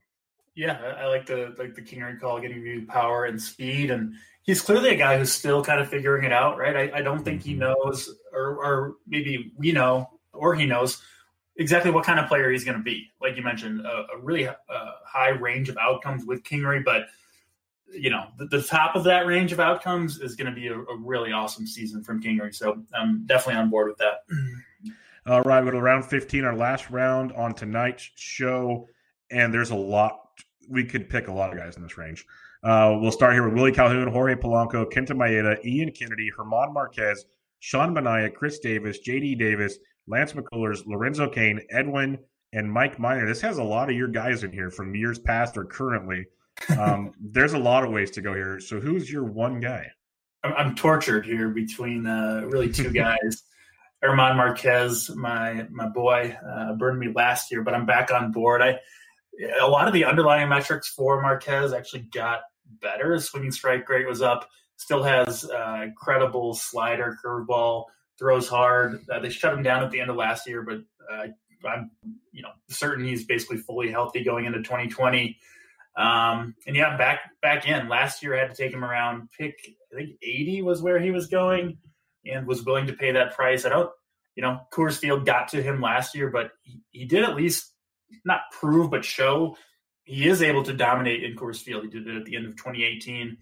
Yeah, I like the like the Kingery call, getting you power and speed, and he's clearly a guy who's still kind of figuring it out, right? I, I don't think mm-hmm. he knows, or or maybe we know, or he knows exactly what kind of player he's going to be. Like you mentioned, a, a really uh, high range of outcomes with Kingery, but you know the, the, top of that range of outcomes is going to be a, a, really awesome season from Kingery. So I'm definitely on board with that. All right, we go to round 15, our last round on tonight's show, and there's a lot. We could pick a lot of guys in this range. Uh, we'll start here with Willie Calhoun, Jorge Polanco, Kenta Maeda, Ian Kennedy, German Marquez, Sean Manaea, Chris Davis, JD Davis, Lance McCullers, Lorenzo Cain, Edwin, and Mike Minor. This has a lot of your guys in here from years past or currently. Um, there's a lot of ways to go here. So who's your one guy? I'm, I'm tortured here between uh, really two guys. German Marquez, my my boy, uh, burned me last year, but I'm back on board. I a lot of the underlying metrics for Marquez actually got better. His swinging strike rate was up. Still has uh, incredible slider, curveball, throws hard. Uh, they shut him down at the end of last year, but uh, I'm you know certain he's basically fully healthy going into 2020. Um, and yeah, back back in last year, I had to take him around pick. I think 80 was where he was going, and was willing to pay that price. I don't, you know, Coors Field got to him last year, but he, he did at least not prove but show he is able to dominate in Coors Field. He did it at the end of 2018.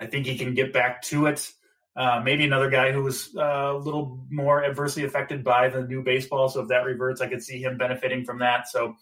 I think he can get back to it. Uh, maybe another guy who was uh, a little more adversely affected by the new baseball. So if that reverts, I could see him benefiting from that. So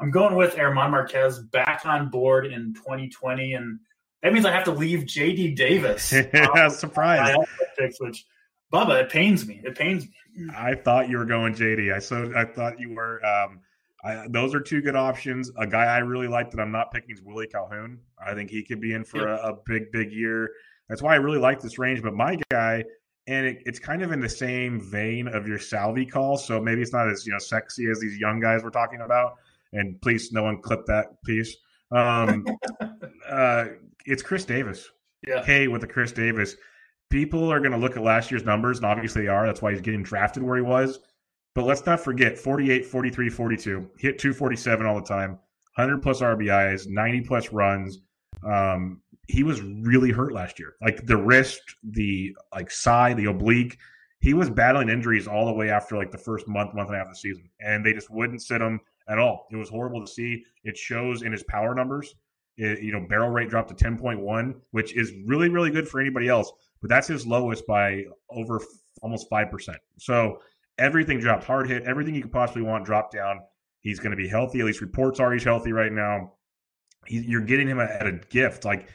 I'm going with German Marquez back on board in 2020, and that means I have to leave JD Davis. surprise. Which Bubba, it pains me. It pains me. I thought you were going JD. I so I thought you were. Um, I, those are two good options. A guy I really like that I'm not picking is Willie Calhoun. I think he could be in for a, a big, big year. That's why I really like this range. But my guy, and it, it's kind of in the same vein of your Salvy call, so maybe it's not as you know sexy as these young guys we're talking about. And please, no one clip that piece. Um, uh, it's Chris Davis. Yeah. Hey, with the Chris Davis. people are going to look at last year's numbers, and obviously they are. That's why he's getting drafted where he was. But let's not forget 48, 43, 42. Hit 247 all the time, 100 plus RBIs, 90 plus runs. Um, he was really hurt last year. Like the wrist, the like side, the oblique. He was battling injuries all the way after like the first month, month and a half of the season, and they just wouldn't sit him at all. It was horrible to see. It shows in his power numbers. It, you know, barrel rate dropped to 10.1, which is really, really good for anybody else, but that's his lowest by over almost 5%. So everything dropped. Hard hit, everything you could possibly want dropped down. He's going to be healthy. At least reports are he's healthy right now. He, you're getting him at a gift. Like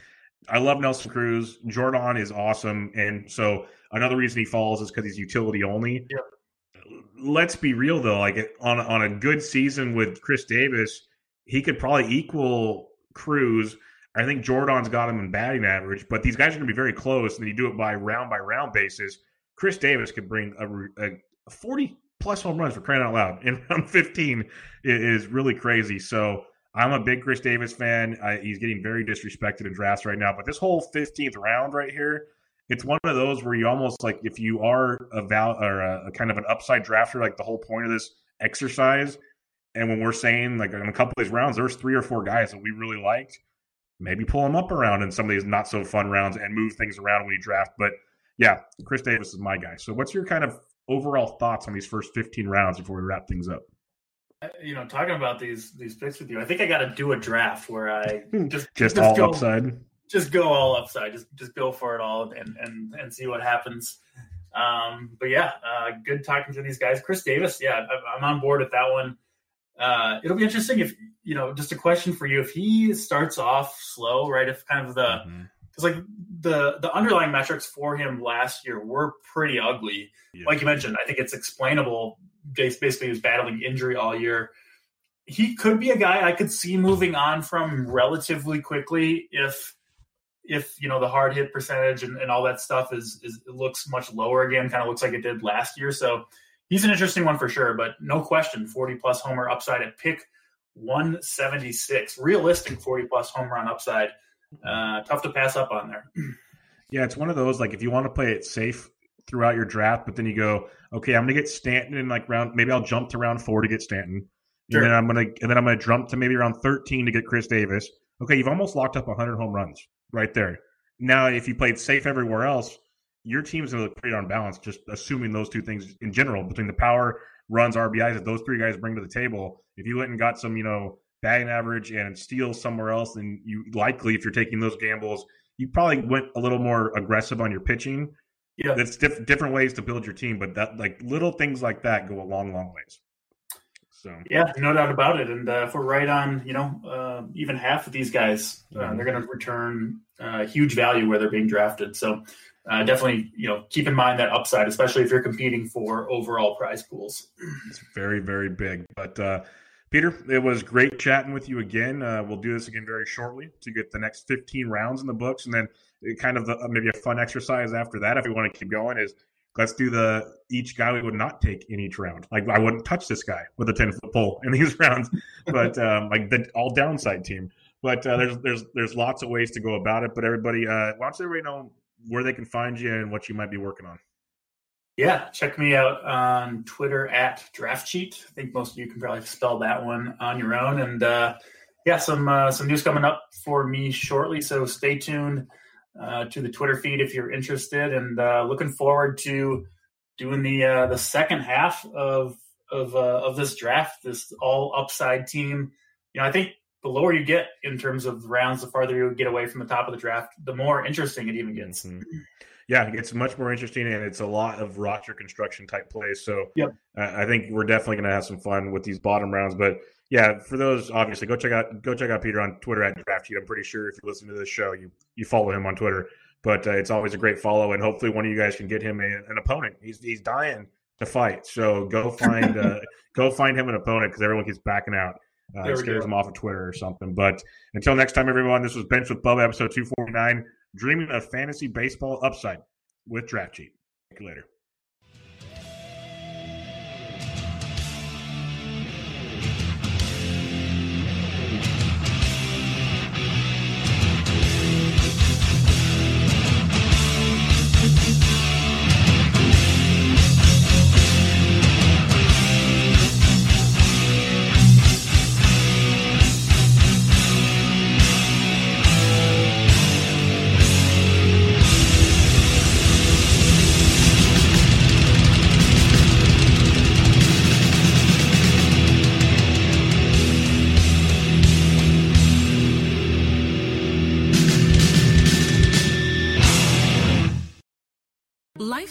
I love Nelson Cruz. Yordan is awesome, and so another reason he falls is because he's utility only. Let's be real though. Like on on a good season with Chris Davis, he could probably equal Cruz. I think Yordan's got him in batting average, but these guys are going to be very close, and then you do it by round by round basis. Chris Davis could bring a, a 40 plus home runs for crying out loud in round 15 is really crazy. So I'm a big Chris Davis fan. I, he's getting very disrespected in drafts right now. But this whole 15th round right here, it's one of those where you almost like if you are a val or a, a kind of an upside drafter, like the whole point of this exercise. And when we're saying like in a couple of these rounds, there's three or four guys that we really liked. Maybe pull them up around in some of these not so fun rounds and move things around when you draft. But yeah, Chris Davis is my guy. So what's your kind of overall thoughts on these first 15 rounds before we wrap things up? Uh, you know, talking about these these picks with you, I think I got to do a draft where I just just, just all go, upside. Just go all upside. Just just go for it all and and and see what happens. Um, but yeah, uh, good talking to these guys. Chris Davis, yeah, I'm on board with that one. Uh, it'll be interesting if you know. Just a question for you: if he starts off slow, right? If kind of the mm-hmm because like the the underlying metrics for him last year were pretty ugly. Yeah. Like you mentioned, I think it's explainable. Basically, was battling injury all year. He could be a guy I could see moving on from relatively quickly if if you know the hard hit percentage and, and all that stuff is is looks much lower again. Kind of looks like it did last year. So he's an interesting one for sure. But no question, forty plus homer upside at pick one seventy six, realistic forty plus home run upside uh, tough to pass up on there. Yeah, it's one of those like if you want to play it safe throughout your draft, but then you go, okay, I'm gonna get Stanton in like round. Maybe I'll jump to round four to get Stanton, sure. and then I'm gonna and then I'm gonna jump to maybe around 13 to get Chris Davis. Okay, you've almost locked up 100 home runs right there. Now, if you played safe everywhere else, your team's gonna look pretty unbalanced. Just assuming those two things in general between the power, runs, RBIs that those three guys bring to the table. If you went and got some, you know, batting average and steals somewhere else, then you likely, if you're taking those gambles, you probably went a little more aggressive on your pitching. Yeah, that's diff- different ways to build your team, but that like little things like that go a long, long ways. So yeah, no doubt about it. And uh, if we're right on, you know, uh, even half of these guys, uh, mm-hmm. they're going to return uh, huge value where they're being drafted. So uh, definitely, you know, keep in mind that upside, especially if you're competing for overall prize pools. It's very, very big. But uh, Peter, it was great chatting with you again. Uh, we'll do this again very shortly to get the next 15 rounds in the books, and then kind of the, maybe a fun exercise after that, if we want to keep going, is let's do the each guy we would not take in each round. Like I wouldn't touch this guy with a 10 foot pole in these rounds, but um, like the all downside team. But uh, there's there's there's lots of ways to go about it. But everybody, uh, why don't everybody know where they can find you and what you might be working on? Yeah, check me out on Twitter at DraftCheat. I think most of you can probably spell that one on your own. And uh, yeah, some uh, some news coming up for me shortly. So stay tuned uh, to the Twitter feed if you're interested. And uh, looking forward to doing the uh, the second half of of uh, of this draft. This all upside team. You know, I think the lower you get in terms of rounds, the farther you get away from the top of the draft, the more interesting it even gets. Mm-hmm yeah, it's much more interesting, and it's a lot of roster construction type plays. So, yep. uh, I think we're definitely going to have some fun with these bottom rounds. But yeah, for those, obviously, go check out go check out Peter on Twitter at Draft I'm pretty sure if you listen to this show, you you follow him on Twitter. But uh, it's always a great follow, and hopefully, one of you guys can get him a, an opponent. He's he's dying to fight, so go find uh, go find him an opponent because everyone keeps backing out. Uh, scares him off of Twitter or something. But until next time, everyone, this was Benched with Bubba, episode 249 dreaming of fantasy baseball upside with DraftCheat. you